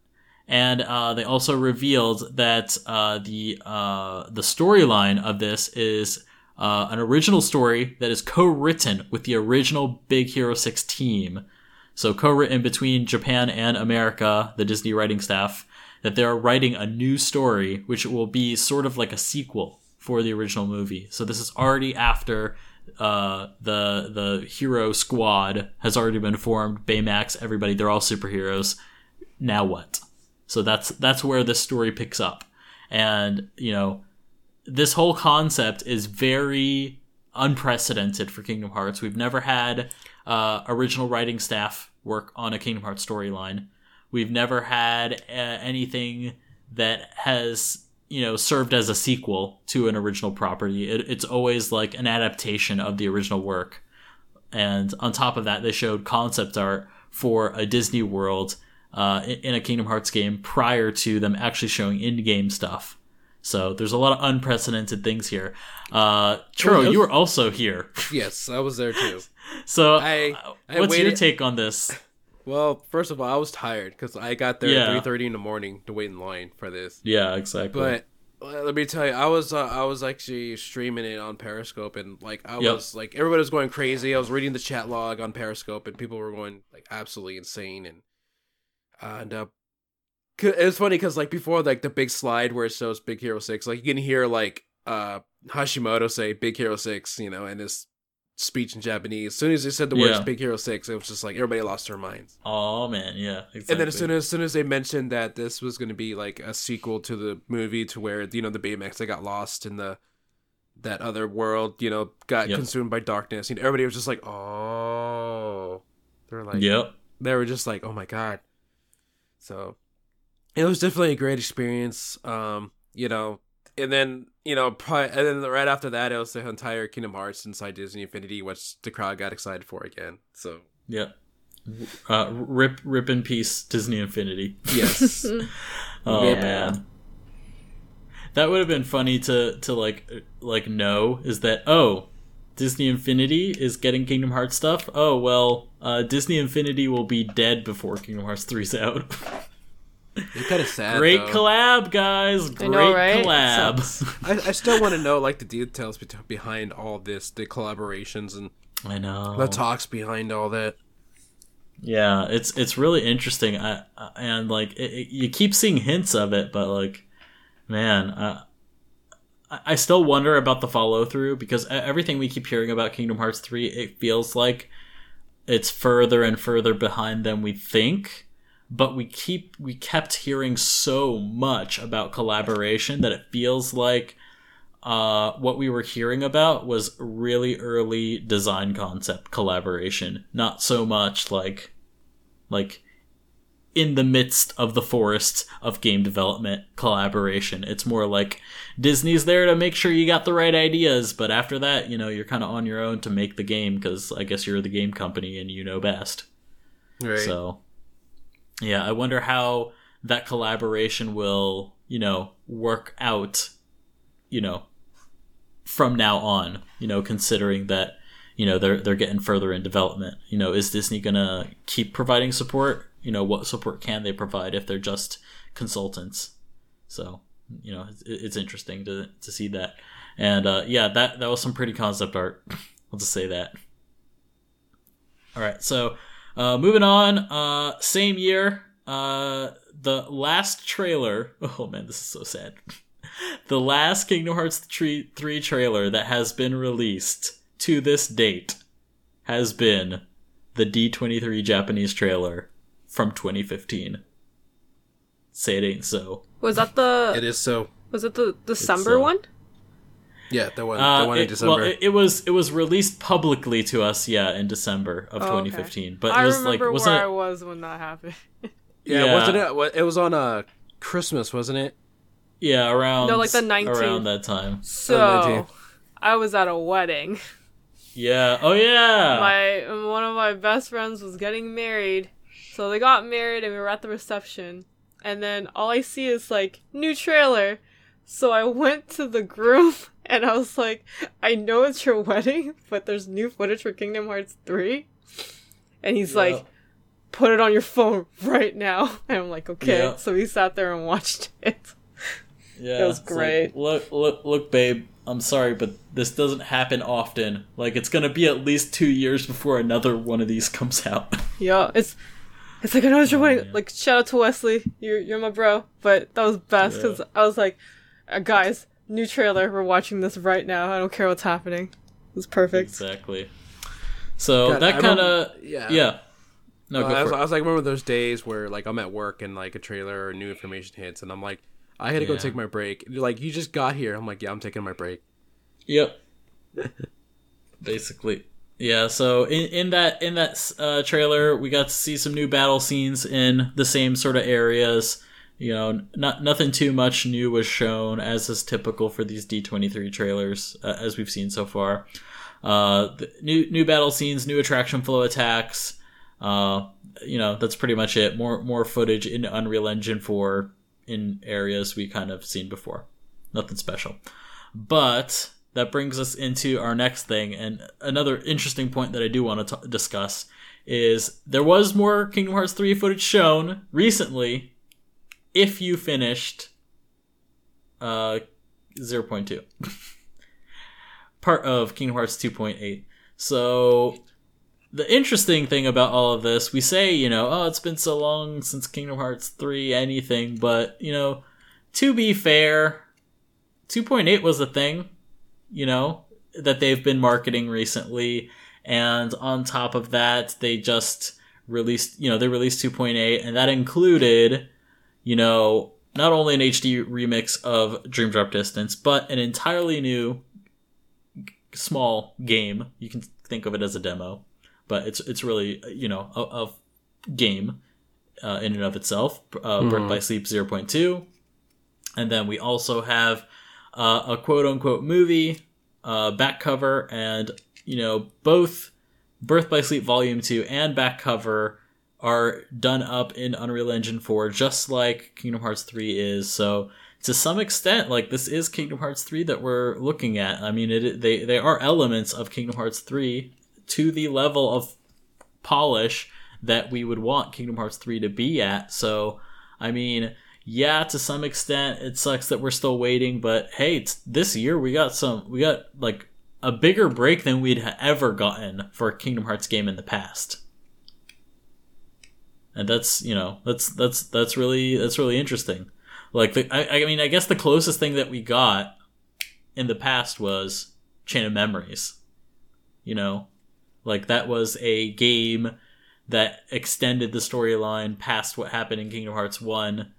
and uh, they also revealed that uh, the uh, the storyline of this is uh, an original story that is co-written with the original Big Hero 6 team. So co-written between Japan and America, the Disney writing staff, that they're writing a new story, which will be sort of like a sequel for the original movie. So this is already after uh, the the hero squad has already been formed. Baymax, everybody, they're all superheroes. Now what? So that's that's where this story picks up, and you know, this whole concept is very unprecedented for Kingdom Hearts. We've never had uh, original writing staff work on a Kingdom Hearts storyline. We've never had uh, anything that has you know served as a sequel to an original property. It, it's always like an adaptation of the original work. And on top of that, they showed concept art for a Disney World uh, in a Kingdom Hearts game prior to them actually showing in-game stuff. So there's a lot of unprecedented things here. Uh, Churro, those- you were also here. Yes, I was there too. So, I- I what's your take on this? Well, first of all, I was tired because I got there Yeah. at three thirty in the morning to wait in line for this. Yeah, exactly. But let me tell you, I was uh, I was actually streaming it on Periscope, and like I Yep. was like everybody was going crazy. I was reading the chat log on Periscope, and people were going like absolutely insane. And and uh, it was funny because like before like the big slide where it shows Big Hero Six, like you can hear like uh Hashimoto say Big Hero Six, you know, and his speech in Japanese. As soon as they said the words Yeah. Big Hero Six, it was just like everybody lost their minds. oh man, yeah, exactly. And then as soon as, as soon as they mentioned that this was going to be like a sequel to the movie, to where you know the Baymax they got lost in the that other world, you know, got Yep. consumed by darkness, You know, everybody was just like, oh, they're like, yep, they were just like, oh my god. So it was definitely a great experience. Um, you know, and then you know, probably, and then right after that, it was the entire Kingdom Hearts inside Disney Infinity, which the crowd got excited for again. So yeah, Uh, rip, rip in peace, Disney Infinity. yes, Oh Yeah. man, that would have been funny to to like like know is that oh, Disney Infinity is getting Kingdom Hearts stuff. Oh well, uh, Disney Infinity will be dead before Kingdom Hearts 3's out. it's kind of sad. Great though. collab, guys! Great know, right? collab. I, I still want to know like the details be- behind all this, the collaborations and I know. the talks behind all that. Yeah, it's it's really interesting. I, I- and like it, it- you keep seeing hints of it, but like, man, uh, I I still wonder about the follow through because everything we keep hearing about Kingdom Hearts three, it feels like it's further and further behind than we think. But we keep we kept hearing so much about collaboration that it feels like uh, what we were hearing about was really early design concept collaboration, not so much like like in the midst of the forest of game development collaboration. It's more like Disney's there to make sure you got the right ideas, but after that, you know, you're kind of on your own to make the game because I guess you're the game company and you know best. Right. So, yeah, I wonder how that collaboration will, you know, work out, you know, from now on. You know, considering that you know they're they're getting further in development. You know, is Disney gonna keep providing support? You know, what support can they provide if they're just consultants? So you know, it's, it's interesting to to see that. And uh, yeah, that that was some pretty concept art. I'll just say that. All right, so uh, moving on. Uh, same year, uh, the last trailer. Oh man, this is so sad. the last Kingdom Hearts 3, 3 trailer that has been released to this date has been the D23 Japanese trailer from 2015. Say it ain't so. Was that the? It is so. Was it the December so. one? Yeah, the one, Uh, the one in December. Well, it, it was it was released publicly to us, yeah, in December of Oh, okay. 2015. But I it was like remember wasn't where I it? was when that happened. yeah, yeah. wasn't it? It was on uh, Christmas, wasn't it? Yeah, around No, like the 19th. around that time. So. I was at a wedding. Yeah. Oh yeah. my one of my best friends was getting married, so they got married and we were at the reception. And then all I see is like new trailer. So I went to the groom and I was like, I know it's your wedding, but there's new footage for Kingdom Hearts 3. And he's Yeah. like, put it on your phone right now. And I'm like, okay. Yeah. So we sat there and watched it. Yeah, It was it's like, great. look, look, look, babe. I'm sorry, but this doesn't happen often. Like, it's gonna be at least two years before another one of these comes out. Yeah, it's it's like I know it's your wedding. yeah. Like shout out to Wesley, you're you're my bro. But that was best because Yeah. I was like, uh, guys, new trailer. We're watching this right now. I don't care what's happening. It's perfect. exactly. So God, that kind of yeah. yeah. No, Uh, I, was, I was like, remember those days where like I'm at work and like a trailer or new information hits, and I'm like, I had to go take my break. Like, you just got here. I'm like, yeah, I'm taking my break. Yep. Basically. Yeah, so in, in that in that uh, trailer, we got to see some new battle scenes in the same sort of areas. You know, not nothing too much new was shown, as is typical for these D twenty three trailers, uh, as we've seen so far. Uh, new new battle scenes, new attraction flow attacks. Uh, you know, that's pretty much it. More more footage in Unreal Engine four in areas we kind of seen before. Nothing special. But that brings us into our next thing, and another interesting point that I do want to t- discuss is there was more Kingdom Hearts 3 footage shown recently if you finished uh 0.2 part of Kingdom Hearts 2.8. So the interesting thing about all of this, we say, you know, oh, it's been so long since Kingdom Hearts 3 anything, but you know, to be fair, 2.8 was a thing, you know, that they've been marketing recently. And on top of that, they just released, you know, they released 2.8, and that included, you know, not only an HD remix of Dream Drop Distance, but an entirely new small game. You can think of it as a demo, but it's it's really, you know, a, a game uh, in and of itself. Uh, Birth by Sleep 0.2. And then we also have uh, a quote unquote movie uh, back cover, and you know both Birth by Sleep Volume Two and back cover are done up in Unreal Engine 4, just like Kingdom Hearts 3 is. So to some extent, like this is Kingdom Hearts 3 that we're looking at. I mean, it they they are elements of Kingdom Hearts 3 to the level of polish that we would want Kingdom Hearts 3 to be at. So, I mean, yeah, to some extent, it sucks that we're still waiting, but hey, this year we got some, we got like a bigger break than we'd ever gotten for a Kingdom Hearts game in the past. And that's, you know, that's, that's, that's really, that's really interesting. Like, the, I, I mean, I guess the closest thing that we got in the past was Chain of Memories. You know, like that was a game that extended the storyline past what happened in Kingdom Hearts 1.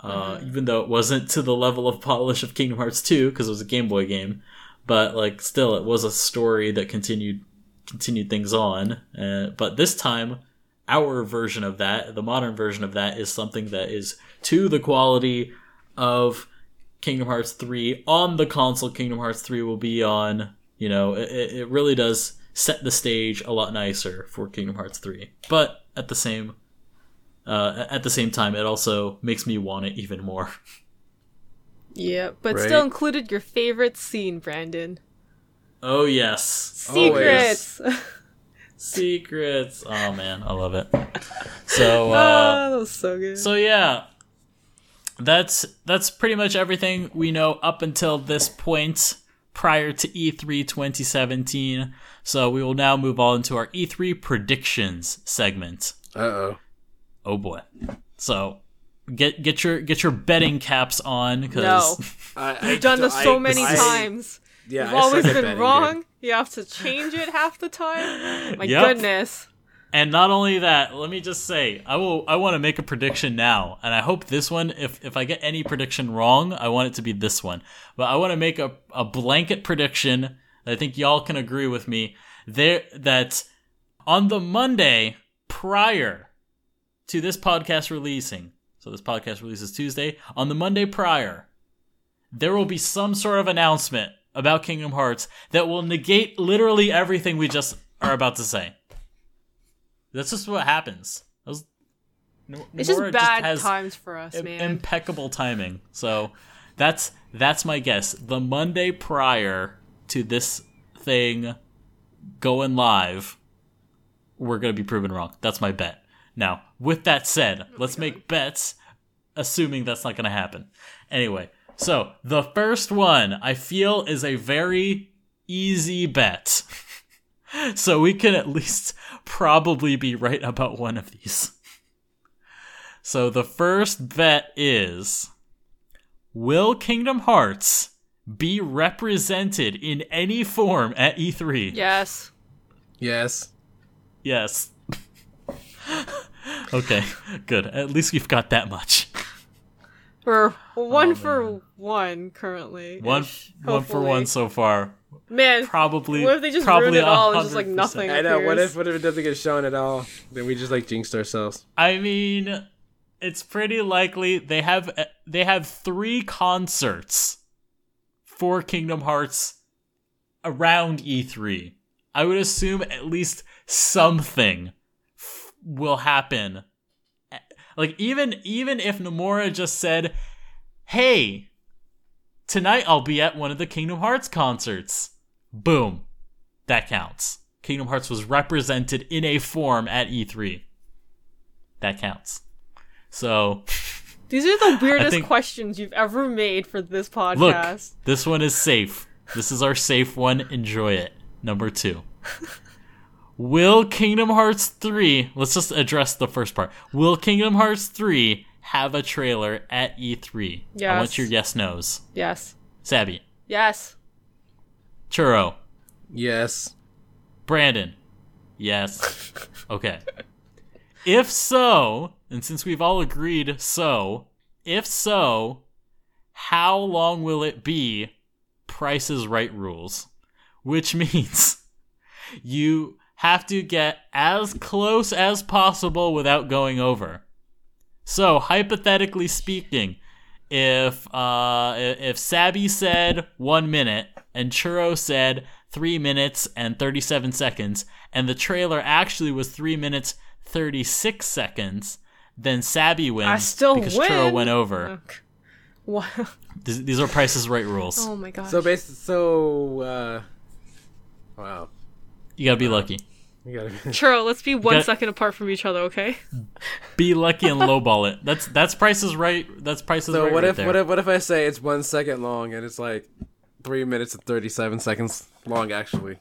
Uh, even though it wasn't to the level of polish of Kingdom Hearts 2 because it was a Game Boy game, but like still it was a story that continued continued things on. Uh, but this time, our version of that, the modern version of that, is something that is to the quality of Kingdom Hearts 3 on the console. Kingdom Hearts 3 will be on. You know, it, it really does set the stage a lot nicer for Kingdom Hearts 3. But at the same uh, at the same time, it also makes me want it even more. Yeah, but Right. still included your favorite scene, Brandon. Oh yes, Secrets. secrets. Oh man, I love it. So. Ah, uh that was so good. So yeah, that's that's pretty much everything we know up until this point prior to E E3 2017. So we will now move on to our E3 predictions segment. Uh oh. Oh boy. So get get your get your betting caps on no, because you've done this so many times. Yeah, You've I always been wrong. dude. You have to change it half the time. My Yep. goodness. And not only that, let me just say, I will I want to make a prediction now, and I hope this one if if I get any prediction wrong, I want it to be this one. But I want to make a, a blanket prediction that I think y'all can agree with me there that on the Monday prior to this podcast releasing, so this podcast releases Tuesday, on the Monday prior, there will be some sort of announcement about Kingdom Hearts that will negate literally everything we just are about to say. That's just what happens. Was- N- It's just bad has times for us, im- man. impeccable timing. So that's that's my guess. The Monday prior to this thing going live, we're gonna be proven wrong. That's my bet. Now, with that said, oh let's make bets, assuming that's not gonna happen. Anyway, so the first one I feel is a very easy bet. so we can at least probably be right about one of these. So the first bet is Will Kingdom Hearts be represented in any form at E3? yes. Yes. Yes. okay, good. At least we've got that much. We're oh, one Oh, for one currently. One ish, one for one so far. Man, Probably what if they just probably ruin it all? It's just like 100%. nothing. I know. What if what if it doesn't get shown at all? Then we just like jinxed ourselves. I mean, it's pretty likely they have eh, they have 3 concerts for Kingdom Hearts around E3. I would assume at least something f- will happen. Like even even if Nomura just said, "Hey, tonight I'll be at one of the Kingdom Hearts concerts." Boom. That counts. Kingdom Hearts was represented in a form at E3. That counts. So, These are the weirdest think- questions you've ever made for this podcast. look, this one is safe. This is our safe one. Enjoy it. Number two. Will Kingdom Hearts 3, let's just address the first part. Will Kingdom Hearts 3 have a trailer at E3? I want your yes nos. Yes. Sabby, Yes. Churro, Yes. Brandon. Yes. Okay. If so, and since we've all agreed so, if so, how long will it be Price is Right rules? Which means you have to get as close as possible without going over. So, hypothetically speaking, if uh if Sabby said 1 minute and Churro said 3 minutes and 37 seconds and the trailer actually was 3 minutes 36 seconds, then Sabby wins I still because win. Churro went over. Okay. Wow. These, these are Price's Right rules. Oh my gosh. So basically, so uh, wow, You got to be lucky. we gotta. Churro, let's be one gotta- second apart from each other, okay? Be lucky and lowball it. That's that's Price's Right. That's Price's so Right. what right if there. what if what if I say it's one second long and it's like three minutes and thirty seven seconds long actually?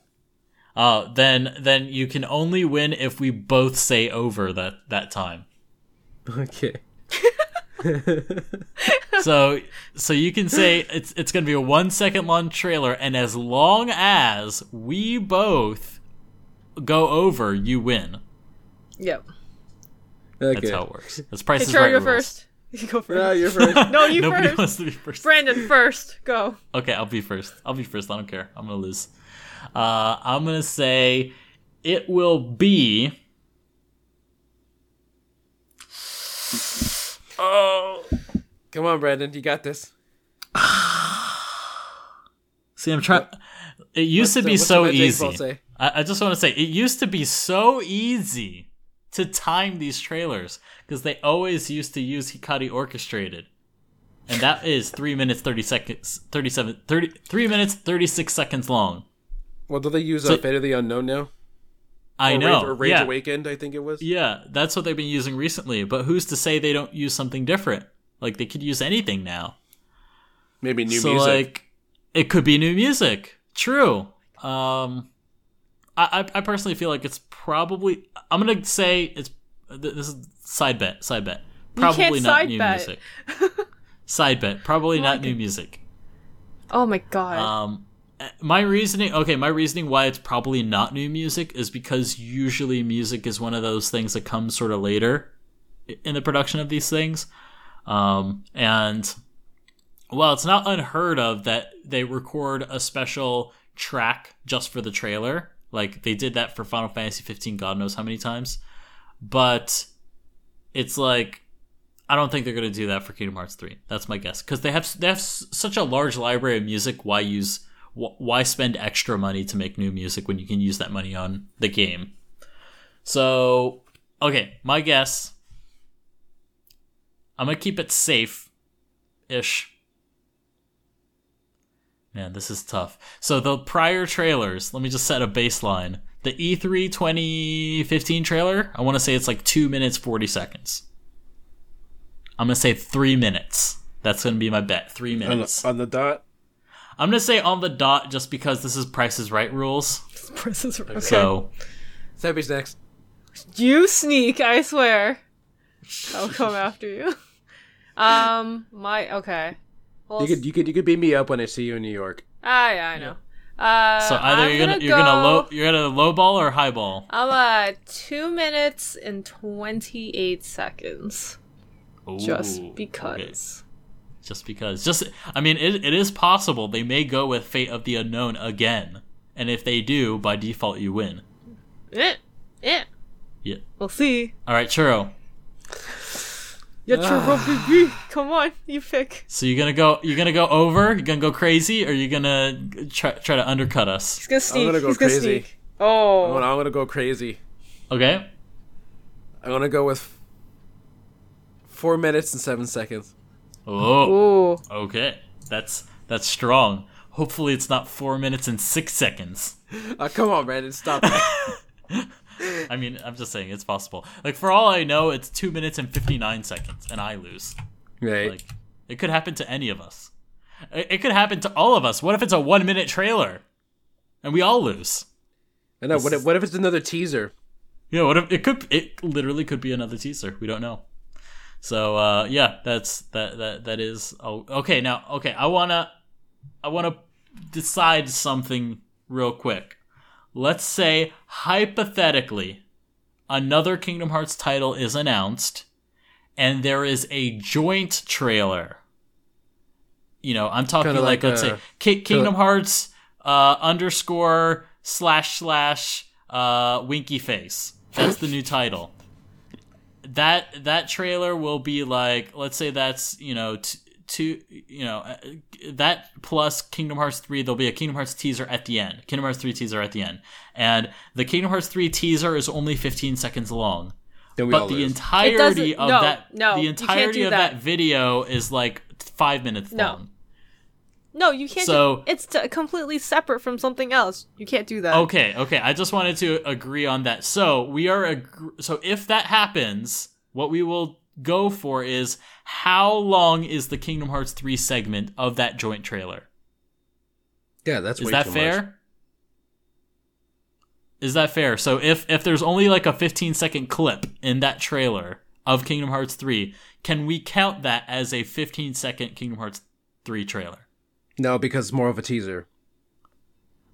Uh, then then you can only win if we both say over that that time. Okay. So so you can say it's it's gonna be a one second long trailer, and as long as we both go over, you win. Yep. Okay. That's how it works. That's Hey, Price's Churro, Right you're rules. first. You go first. No, you're first. No, you Nobody first. wants to be first. Brandon, first. Go. Okay, I'll be first. I'll be first. I don't care. I'm gonna lose. Uh, I'm gonna say it will be. Oh, Come on, Brandon, you got this. see, I'm trying. It used to be What's the so Magic easy. I, I just want to say it used to be so easy to time these trailers because they always used to use Hikari orchestrated. and that is three minutes thirty seconds, 37, 30, three minutes thirty six seconds long. Well, do they use So- uh, Fate of the Unknown now? I or know. Rage, or Rage yeah. Awakened, I think it was. Yeah, that's what they've been using recently. But who's to say they don't use something different? Like they could use anything now. Maybe new so music. like it could be new music. True. Um, I I personally feel like it's probably. I'm gonna say it's. This is side bet. Side bet. Probably not side new bet. music. side bet. Probably not new music. Oh my god. Um, my reasoning, okay, my reasoning why it's probably not new music is because usually music is one of those things that comes sort of later in the production of these things. Um, and well, it's not unheard of that they record a special track just for the trailer. Like they did that for Final Fantasy 15, God knows how many times. But it's like I don't think they're going to do that for Kingdom Hearts 3. That's my guess because they have they have such a large library of music. Why use why spend extra money to make new music when you can use that money on the game? So, okay, my guess I'm going to keep it safe ish. Man, this is tough. So the prior trailers, let me just set a baseline. The E E3 2015 trailer, I want to say it's like 2 minutes 40 seconds. I'm gonna say three minutes. That's gonna be my bet. Three on, minutes. the, on the dot. I'm gonna say on the dot just because this is Price is Right rules. Princess- okay. So Sebby's next. You sneak, I swear. I'll come after you. Um, my okay. Well, You could you could you could beat me up when I see you in New York. ah, yeah, I know. Uh, so either I'm you're gonna, gonna you're gonna low you're gonna low ball or high ball. I'm at two minutes and twenty eight seconds. Just because. okay. Just because. Just I mean it, it is possible they may go with Fate of the Unknown again. And if they do, by default you win. Eh, eh. Yeah. We'll see. Alright, Churro. Yeah, baby. Come on, you pick. So you're gonna go you're gonna go over, you're gonna go crazy, or you're gonna try try to undercut us. He's gonna sneak. gonna go He's gonna crazy. sneak. Oh. I'm gonna, I'm gonna go crazy. Okay? I'm gonna go with four minutes and seven seconds. Oh Ooh. okay. That's that's strong. Hopefully it's not four minutes and six seconds. Uh, come on, Brandon, stop that. I mean, I'm just saying it's possible. Like for all I know, it's two minutes and fifty nine seconds, and I lose. right. Like it could happen to any of us. It, could happen to all of us. What if it's a one minute trailer, and we all lose? I know. What if, what if it's another teaser? Yeah, what if it could? It literally could be another teaser. We don't know. So uh, yeah, that's that that that is. Oh, okay. Now, okay, I wanna I wanna decide something real quick. Let's say hypothetically, another Kingdom Hearts title is announced, and there is a joint trailer. You know, I'm talking Kinda like, like, let's uh, say Ki- Kingdom Hearts uh, underscore slash slash uh, Winky Face. That's the new title. That that trailer will be like, let's say that's you know t- two you know uh, that plus Kingdom Hearts three. There'll be a Kingdom Hearts teaser at the end. Kingdom Hearts three teaser at the end, and the Kingdom Hearts three teaser is only 15 seconds long. Then we all But the lose. entirety of no, that no, the entirety of that. that video is like five minutes No. long. No, you can't. So- do, it's t- completely separate from something else. You can't do that. Okay, okay. I just wanted to agree on that. So we are ag- so if that happens, what we will go for is how long is the Kingdom Hearts 3 segment of that joint trailer? yeah, that's Is way that too fair? much. Is that fair? So if if there's only like a 15 second clip in that trailer of Kingdom Hearts 3, can we count that as a 15 second Kingdom Hearts 3 trailer? No, because it's more of a teaser.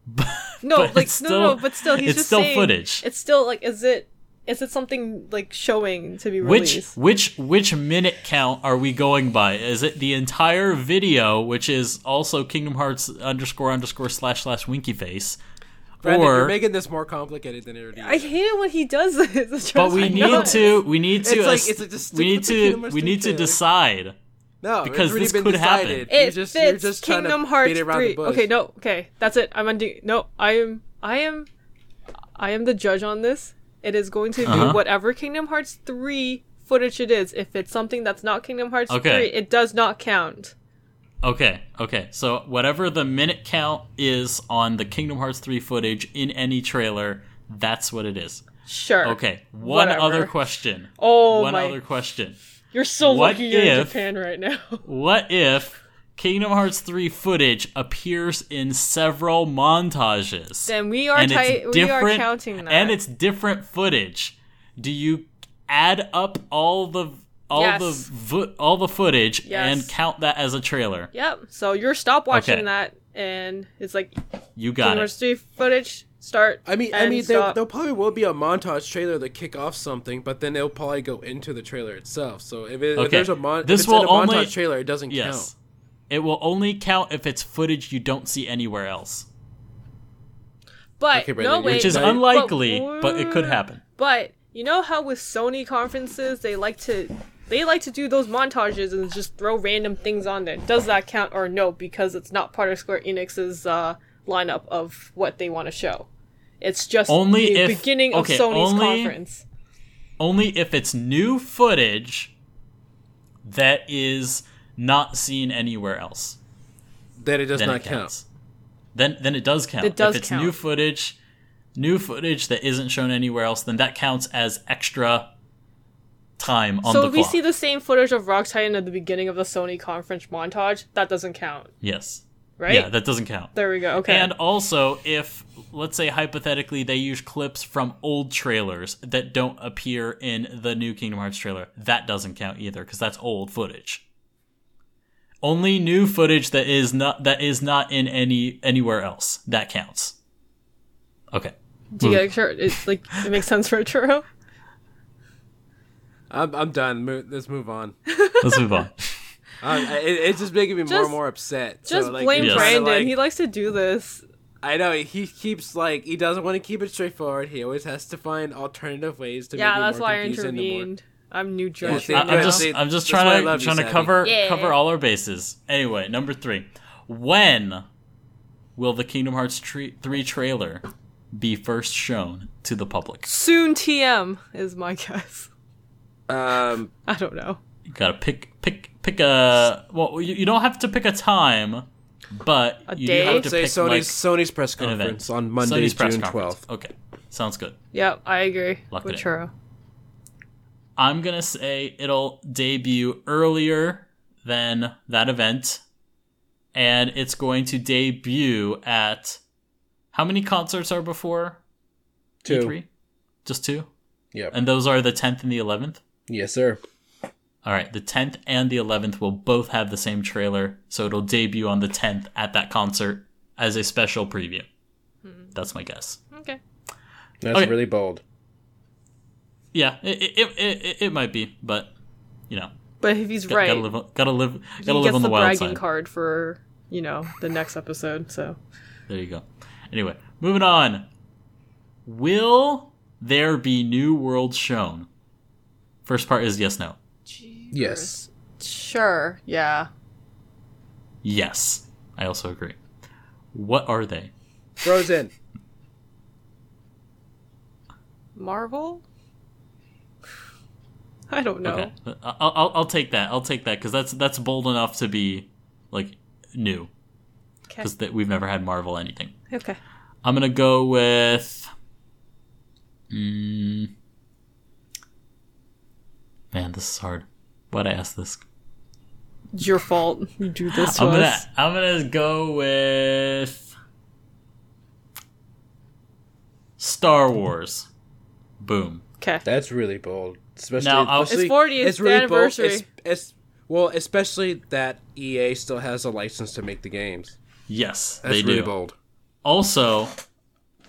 no, but like it's no, no, but still, he's it's just still saying- footage. It's still like, is it? Is it something like showing to be Which released? which which which minute count are we going by? Is it the entire video, which is also Kingdom Hearts underscore underscore slash slash Winky Face, Brandon, or you're making this more complicated than it already is. I hate it when he does this. but we need to we need to It's like- it's like we need with the Kingdom to we need to decide. no, because it's already this been could happen. decided. It you're just, you're fits just Kingdom Hearts beat three. the bush. Okay, no, okay, that's it. I'm undo. No, I am, I am, I am the judge on this. It is going to be Uh-huh. whatever Kingdom Hearts three footage it is. If it's something that's not Kingdom Hearts Okay. 3, it does not count. Okay, okay. So whatever the minute count is on the Kingdom Hearts 3 footage in any trailer, that's what it is. Sure. Okay. One Whatever. other question. Oh One my. other question. You're so What lucky you're in if- Japan right now. What if Kingdom Hearts 3 footage appears in several montages? then we are and we are different counting that. and it's different footage. Do you add up all the all Yes. the vo- all the footage Yes. and count that as a trailer? Yep. So you're stop watching Okay. that and it's like You Kingdom got Hearts 3 footage start I mean, I mean, there, stop. there probably will be a montage trailer to kick off something, but then it'll probably go into the trailer itself. So if, it, Okay, if there's a mon- this if it's will in a only- montage trailer, it doesn't Yes. count. It will only count if it's footage you don't see anywhere else, but Okay, no wait. which is But- unlikely, but it could happen. But you know how with Sony conferences they like to they like to do those montages and just throw random things on there. Does that count or no? Because it's not part of Square Enix's uh, lineup of what they want to show. It's just Only the if- beginning of Sony's only- conference. Only if it's new footage that is not seen anywhere else. Then it does then not it count. Then then it does count. It does if it's count. new footage, new footage that isn't shown anywhere else, then that counts as extra time on So the So if we see the same footage of Rock Titan at the beginning of the Sony conference montage, that doesn't count, yes. right? Yeah, that doesn't count. there we go. Okay. And also, if let's say hypothetically they use clips from old trailers that don't appear in the new Kingdom Hearts trailer, that doesn't count either because that's old footage. Only new footage that is not that is not in any anywhere else that counts. Okay. Do you get a shirt? It's like it makes sense for a churro. I'm, I'm done. Mo- let's move on. Let's move on. Um, it, it's just making me more and more upset. Just so, like, blame Yes. you're trying to, Brandon. like- he likes to do this. I know he keeps like he doesn't want to keep it straightforward. He always has to find alternative ways to Yeah, make that's more why I confusing. the more- intervened. I'm new judge. see, I- right I'm now. just See, I'm just that's why I trying to love you, trying to cover Yeah. cover all our bases. Anyway, number three. When will the Kingdom Hearts tre- three trailer be first shown to the public? soon. TM is my guess. Um, I don't know. You gotta pick pick pick a well. You, you don't have to pick a time, but A you day? do have to say pick Sony's like Sony's press conference on Monday, Sony's June twelfth. Okay, sounds good. Yep, I agree Lock with it in. churro. I'm gonna say it'll debut earlier than that event, and it's going to debut at how many concerts are before Two. E3? Just two, Yep. and those are the 10th and the 11th. yes, sir. All right, the 10th and the 11th will both have the same trailer, so it'll debut on the 10th at that concert as a special preview. Hmm. That's my guess. Okay. That's Okay. really bold. Yeah, it it, it, it, it might be, but you know, But if he's got, right, gotta live, gotta live, gotta live on the, the wild bragging side. card for you know the next episode. So There you go. Anyway, moving on. Will there be new worlds shown? First part is yes, no. Yes. sure, yeah. Yes, I also agree. What are they? Frozen. Marvel. I don't know. Okay, I'll, I'll I'll take that. I'll take that because that's that's bold enough to be like new Okay. because that we've never had Marvel anything. Okay. I'm gonna go with. Mm, man, this is hard. Why'd I ask this? It's your fault. You do this to I'm gonna us. I'm gonna go with Star Wars. Boom. Okay. That's really bold. Especially, Now, I'll- especially- It's 40th it's really bold. anniversary. It's, it's, well, especially that EA still has a license to make the games. Yes, That's they really do. bold. Also,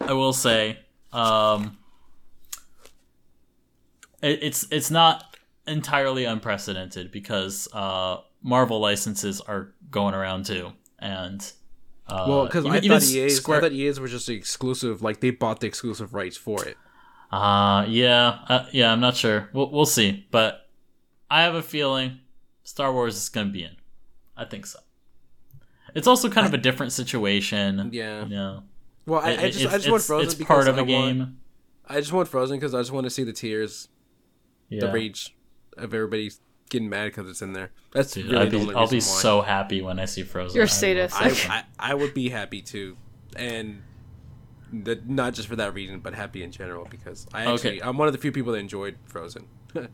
I will say, um, it, it's it's not entirely unprecedented because uh, Marvel licenses are going around too, and uh, Well, because even- I thought EA's, Square- I thought EA's were just exclusive. Like they bought the exclusive rights for it. Uh yeah, uh, yeah. I'm not sure. We'll we'll see, but I have a feeling Star Wars is going to be in. I think so. It's also kind of a different situation. Yeah. You know, Well, I, I just it's- I just want it's- Frozen It's because part of I a game. Want, I just want Frozen because I just want to see the tears, yeah. the rage. of everybody getting mad because it's in there. That's Dude, really I'd the be, only I'll be why. so happy when I see Frozen. You're I will- sadist. I, I I would be happy too, and the, not just for that reason, but happy in general because I Okay. actually I'm one of the few people that enjoyed Frozen.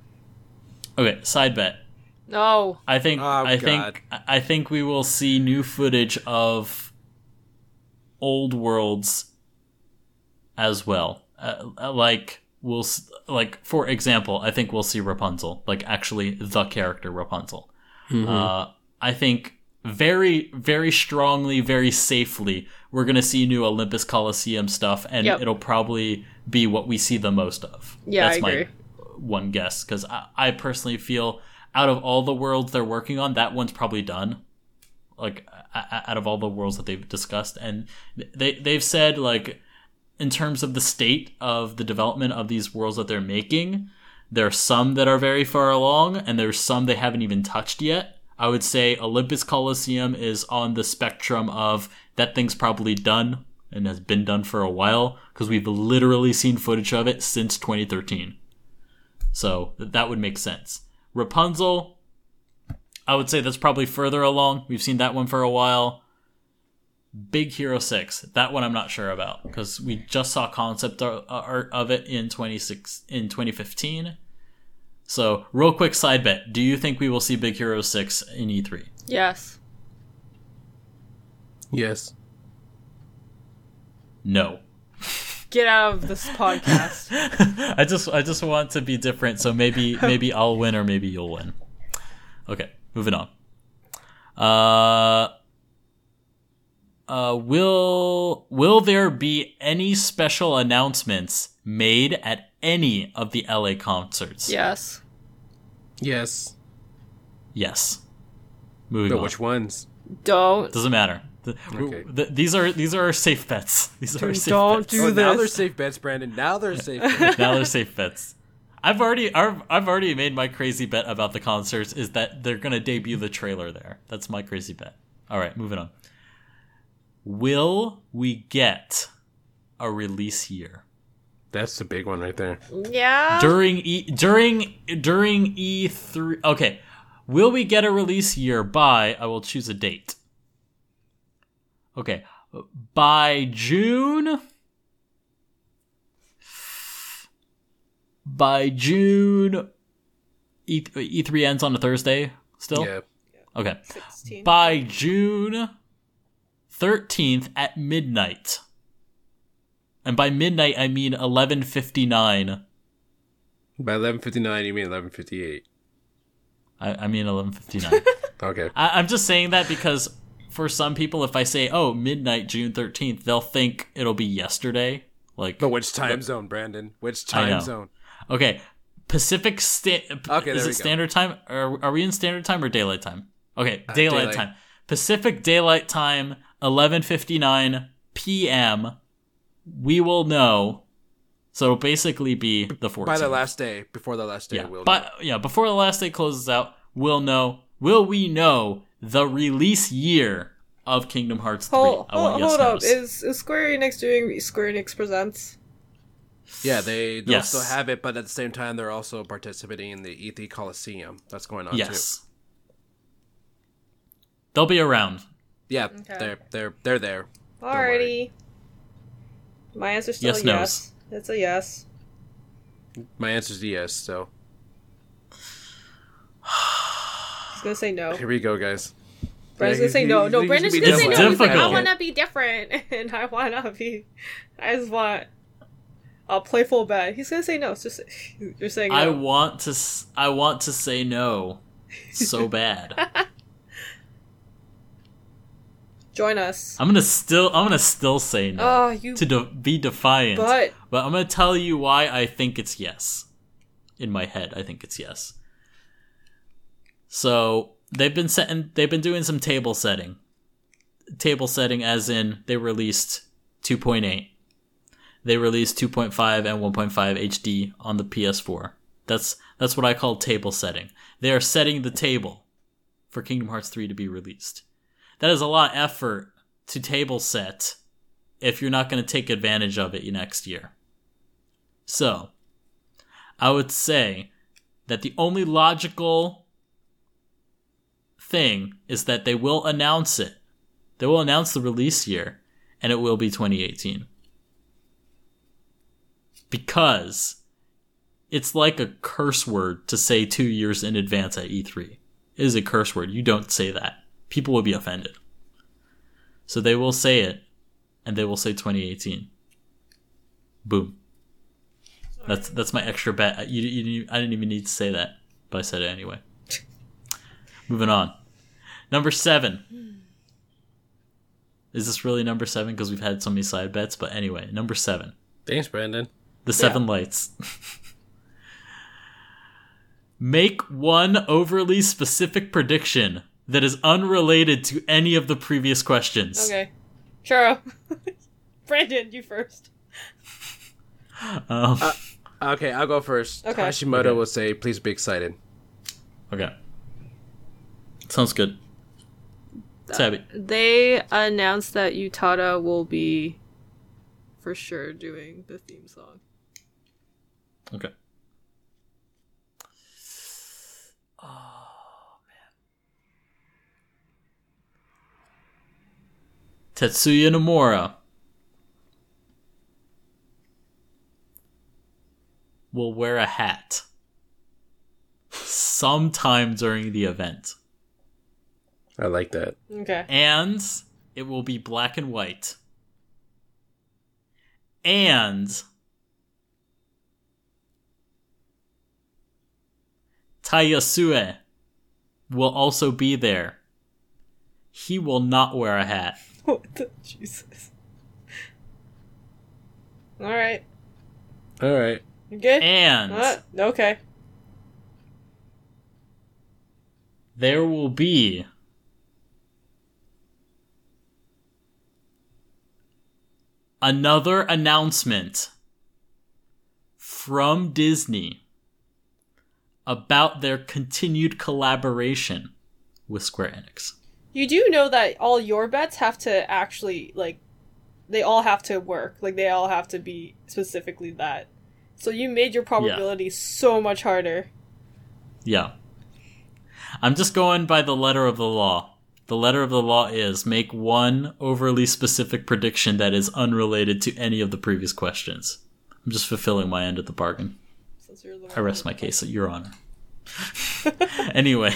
Okay, side bet. No. I think Oh, I God. think I think we will see new footage of old worlds as well. Uh, uh, like we'll like for example, I think we'll see Rapunzel, like actually the character Rapunzel. Uh, I think very very strongly, very safely, we're gonna see new Olympus Coliseum stuff, and Yep. it'll probably be what we see the most of. Yeah, I That's my agree. one guess because I, I personally feel out of all the worlds they're working on, that one's probably done. Like out of all the worlds that they've discussed, and they they've said like in terms of the state of the development of these worlds that they're making, there are some that are very far along, and there's some they haven't even touched yet. I would say Olympus Coliseum is on the spectrum of that thing's probably done and has been done for a while because we've literally seen footage of it since 2013. So that would make sense. Rapunzel, I would say that's probably further along. We've seen that one for a while. Big Hero 6, that one I'm not sure about because we just saw concept uh, art of it in 26 in 2015. So, real quick side bet, do you think we will see Big Hero 6 in E E3? Yes. Yes. No. Get out of this podcast. I just I just want to be different, so maybe maybe I'll win or maybe you'll win. Okay, moving on. Uh uh will will there be any special announcements made at any of the LA concerts? yes. Yes. Yes. Moving But on. which ones? Don't. Doesn't matter. The- Okay. the- these are these are our safe bets. These are our Dude, safe don't bets. do oh, now they're safe bets, Brandon. Now they're safe. bets. now they're safe bets. I've already I've, I've already made my crazy bet about the concerts is that they're gonna debut the trailer there. That's my crazy bet. All right, moving on. Will we get a release year That's the big one right there. Yeah. during E during during E three? Okay, will we get a release year by? I will choose a date. Okay, by June. By June, E E3 ends on a Thursday. Still, Yeah. okay. 16. By June thirteenth at midnight, and by midnight I mean eleven fifty nine. By eleven fifty nine, you mean eleven fifty eight. I, I mean eleven fifty nine. Okay. I, I'm just saying that because for some people, if I say "oh midnight June 13th," they'll think it'll be yesterday. Like, But which time zone, Brandon? Which time zone? okay, Pacific sta- Okay, is it standard time? Or are we in standard time or daylight time? Okay, uh, daylight, daylight. time. Pacific daylight time, 11:59 p.m. We will know. So it'll basically be the 14th. By the last day, before the last day, yeah, we'll but yeah, before the last day closes out, we'll know. Will we know the release year of Kingdom Hearts 3? Hold, I want hold, yes hold up. Is, is Square Enix doing Square Enix Presents? Yeah, they they'll Yes. still have it, but at the same time, they're also participating in the E3 Coliseum. That's going on yes. They'll be around. Yeah, Okay. they're they're they're there. worry. Alrighty. My answer's still Yes, yes. no's. yes. It's a yes. My answer's yes. So He's gonna say no. here we go, guys. Brandon's gonna say no. No, he Brandon's should be gonna say no. different. He's like, I wanna be different, and I wanna be. I just want a playful bet. He's gonna say no. It's just you're saying no. I want to. s- I want to say no, so bad. Join us. I'm gonna still. I'm gonna still say no Oh, you. to de- be defiant. but But I'm gonna tell you why I think it's yes. In my head, I think it's yes. So they've been setting, they've been doing some table setting. Table setting, as in they released 2.8, they released 2.5 and 1.5 HD on the PS4. That's that's what I call table setting. They are setting the table for Kingdom Hearts 3 to be released. That is a lot of effort to table set if you're not going to take advantage of it next year. So, I would say that the only logical thing is that they will announce it. They will announce the release year, and it will be 2018. Because it's like a curse word to say two years in advance at E3. It is a curse word. You don't say that. People will be offended. So they will say it, and they will say 2018. Boom. That's that's my extra bet. You, you, I didn't even need to say that, but I said it anyway. Moving on. Number seven. Is this really number seven? Because we've had so many side bets, but anyway, number seven. Thanks, Brandon. The Seven Lights. Make one overly specific prediction that is unrelated to any of the previous questions. Okay. Churro. Brandon, you first. Um, Okay, I'll go first. Okay. Hashimoto Okay. will say, "Please be excited." okay. Sounds good. Uh, Tabby. They announced that Utada will be for sure doing the theme song. Okay. Oh man. Tetsuya Nomura will wear a hat sometime during the event. I like that. Okay. And it will be black and white. And Tai Yasue will also be there. He will not wear a hat. What the Jesus? All right. All right. You good? And Uh, okay. there will be another announcement from Disney about their continued collaboration with Square Enix. You do know that all your bets have to actually like they all have to work. Like they all have to be specifically that. So you made your probability so much harder. Yeah. I'm just going by the letter of the law. The letter of the law is make one overly specific prediction that is unrelated to any of the previous questions. I'm just fulfilling my end of the bargain. Since you're the I rest my case at your honor. anyway,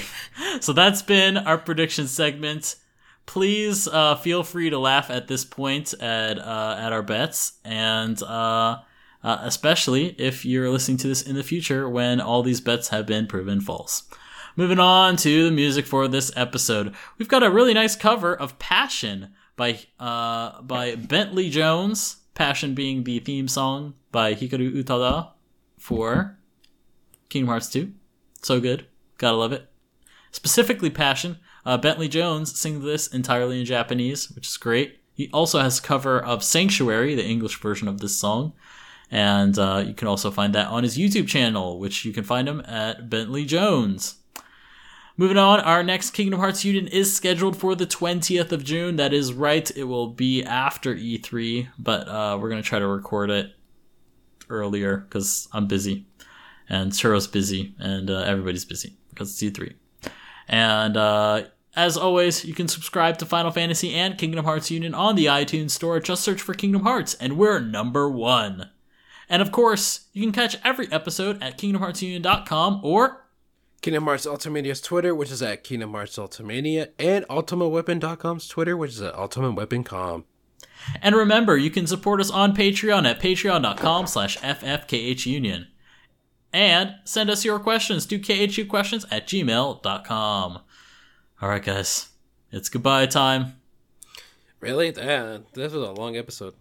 so that's been our prediction segment. Please uh, feel free to laugh at this point at uh, at our bets, and uh, uh, especially if you're listening to this in the future when all these bets have been proven false. Moving on to the music for this episode, we've got a really nice cover of "Passion" by uh, by Bentley Jones. "Passion" being the theme song by Hikaru Utada for Kingdom Hearts 2. So good. Gotta love it. Specifically, Passion. Uh, Bentley Jones sings this entirely in Japanese, which is great. He also has a cover of Sanctuary, the English version of this song. And uh, you can also find that on his YouTube channel, which you can find him at Bentley Jones. Moving on, our next Kingdom Hearts Union is scheduled for the 20th of June. That is right. It will be after E3, but uh, we're going to try to record it earlier because I'm busy and Churro's busy, and uh, everybody's busy because it's E3. And uh, as always, you can subscribe to Final Fantasy and Kingdom Hearts Union on the iTunes Store. Just search for Kingdom Hearts, and we're number one. And of course, you can catch every episode at KingdomHeartsUnion.com or Kingdom Hearts Ultimania's Twitter, which is at Kingdom Hearts Ultimania, and UltimateWeapon.com's Twitter, which is at UltimateWeapon.com. And remember, you can support us on Patreon at patreon.com slash ffkhunion. And send us your questions to khuquestions at gmail.com. All right, guys. It's goodbye time. Really? Yeah, this was a long episode.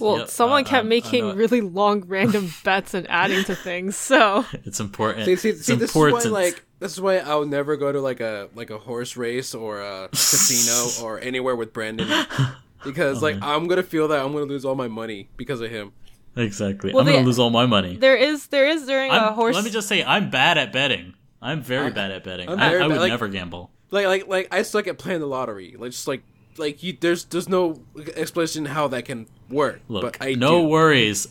Well, Yep, someone uh, kept I making really long random bets and adding to things. So It's important. See, see, it's see this is why, like, this is why I'll never go to like a like a horse race or a casino or anywhere with Brandon, because like I'm gonna feel that I'm gonna lose all my money because of him. exactly. Well, I'm gonna lose all my money. there is there is during a I'm- horse. Let me just say, I'm bad at betting. I'm very bad at betting. I'm I, very I would like- never gamble. Like like like I suck at playing the lottery. Like just like like you, there's there's no explanation how that can work. Look, but I no do. worries.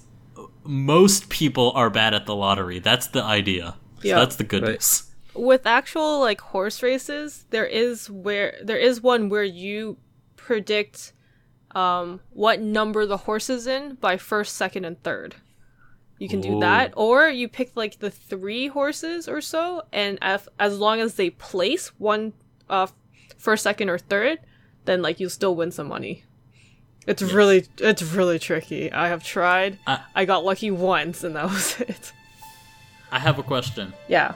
Most people are bad at the lottery. That's the idea. So Yeah. that's the good Right. news. with actual like horse races there is where there is one where you predict um what number the horse is in by first second and third you can do that or you pick like the three horses or so and if, as long as they place one uh first second or third then like you'll still win some money it's really it's really tricky i have tried I- i got lucky once and that was it I have a question. yeah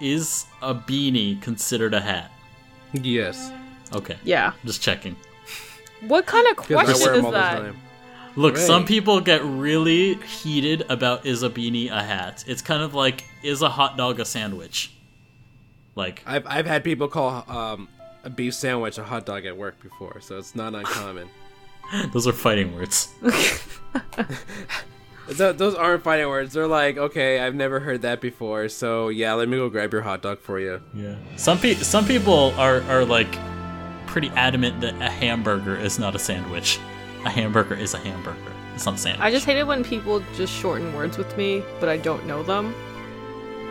Is a beanie considered a hat? Yes. Okay, yeah just checking. what kind of question is that. Look, Right. some people get really heated about is a beanie a hat. It's kind of like is a hot dog a sandwich? Like I've I've had people call um, a beef sandwich a hot dog at work before, so it's not uncommon. those are fighting words. Th- those aren't fighting words. They're like, okay, I've never heard that before, so yeah, let me go grab your hot dog for you. Yeah. Some pe- some people are are like pretty adamant that a hamburger is not a sandwich. A hamburger is a hamburger. It's not a sandwich. I just hate it when people just shorten words with me, but I don't know them.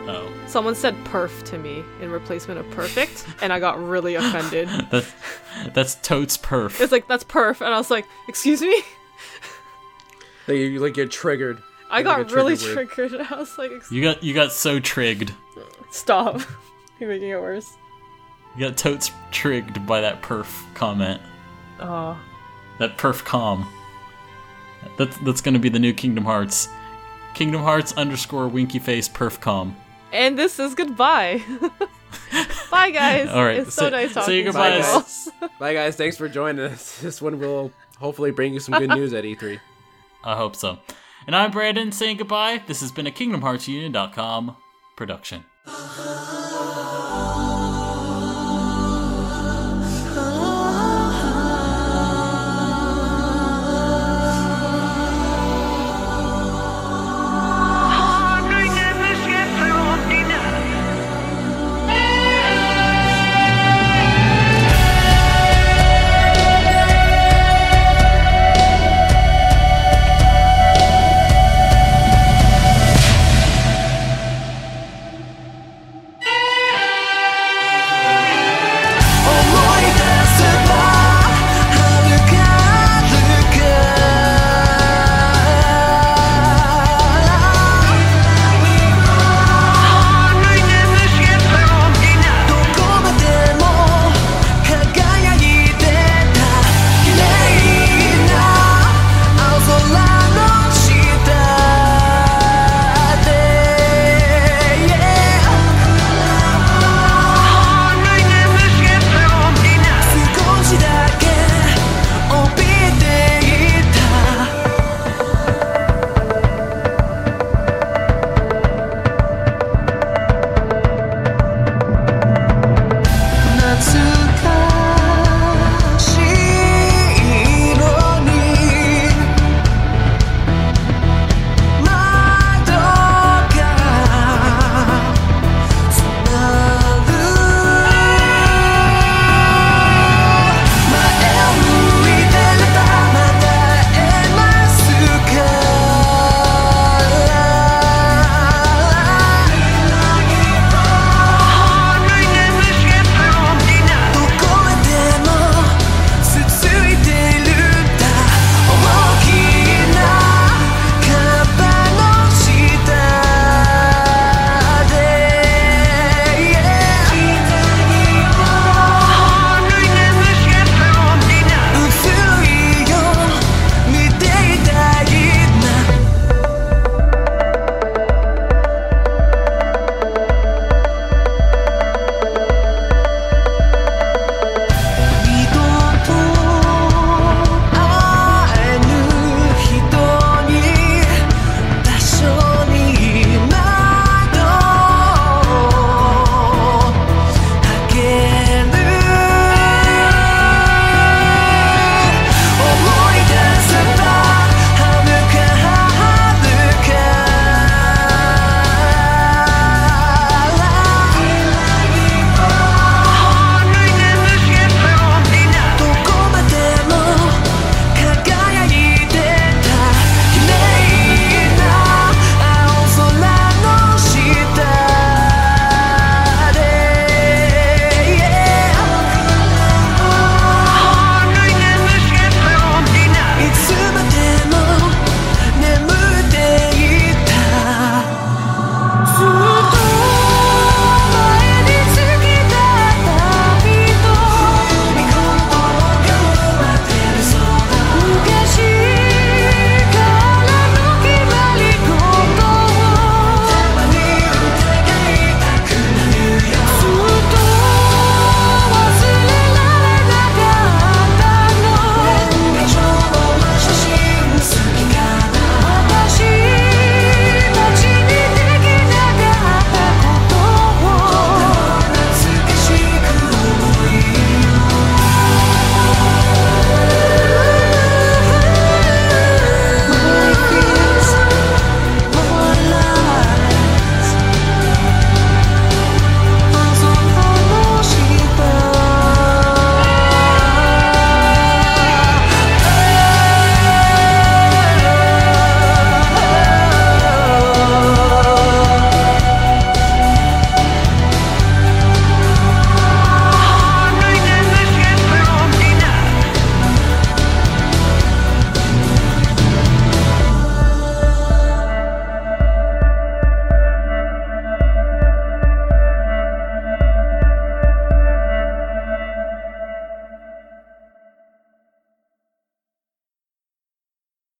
Oh. Someone said perf to me in replacement of perfect, and I got really offended. That, that's totes perf. It's like, that's perf, and I was like, excuse me? Like, you, like you're triggered. I Like a got really trigger triggered. I was like, "Ex- You got you got so trigged. stop. You're making it worse. You got totes trigged by that perf comment. Oh. That perf com. That's that's gonna be the new Kingdom Hearts. Kingdom Hearts underscore winky face perf com. And this is goodbye. Bye, guys. All right, It's so say- nice say talking your to you goodbyes. all. Bye guys, thanks for joining us. This one will hopefully bring you some good news at E E3. I hope so. And I'm Brandon saying goodbye. This has been a KingdomHeartsUnion.com production. Uh-huh.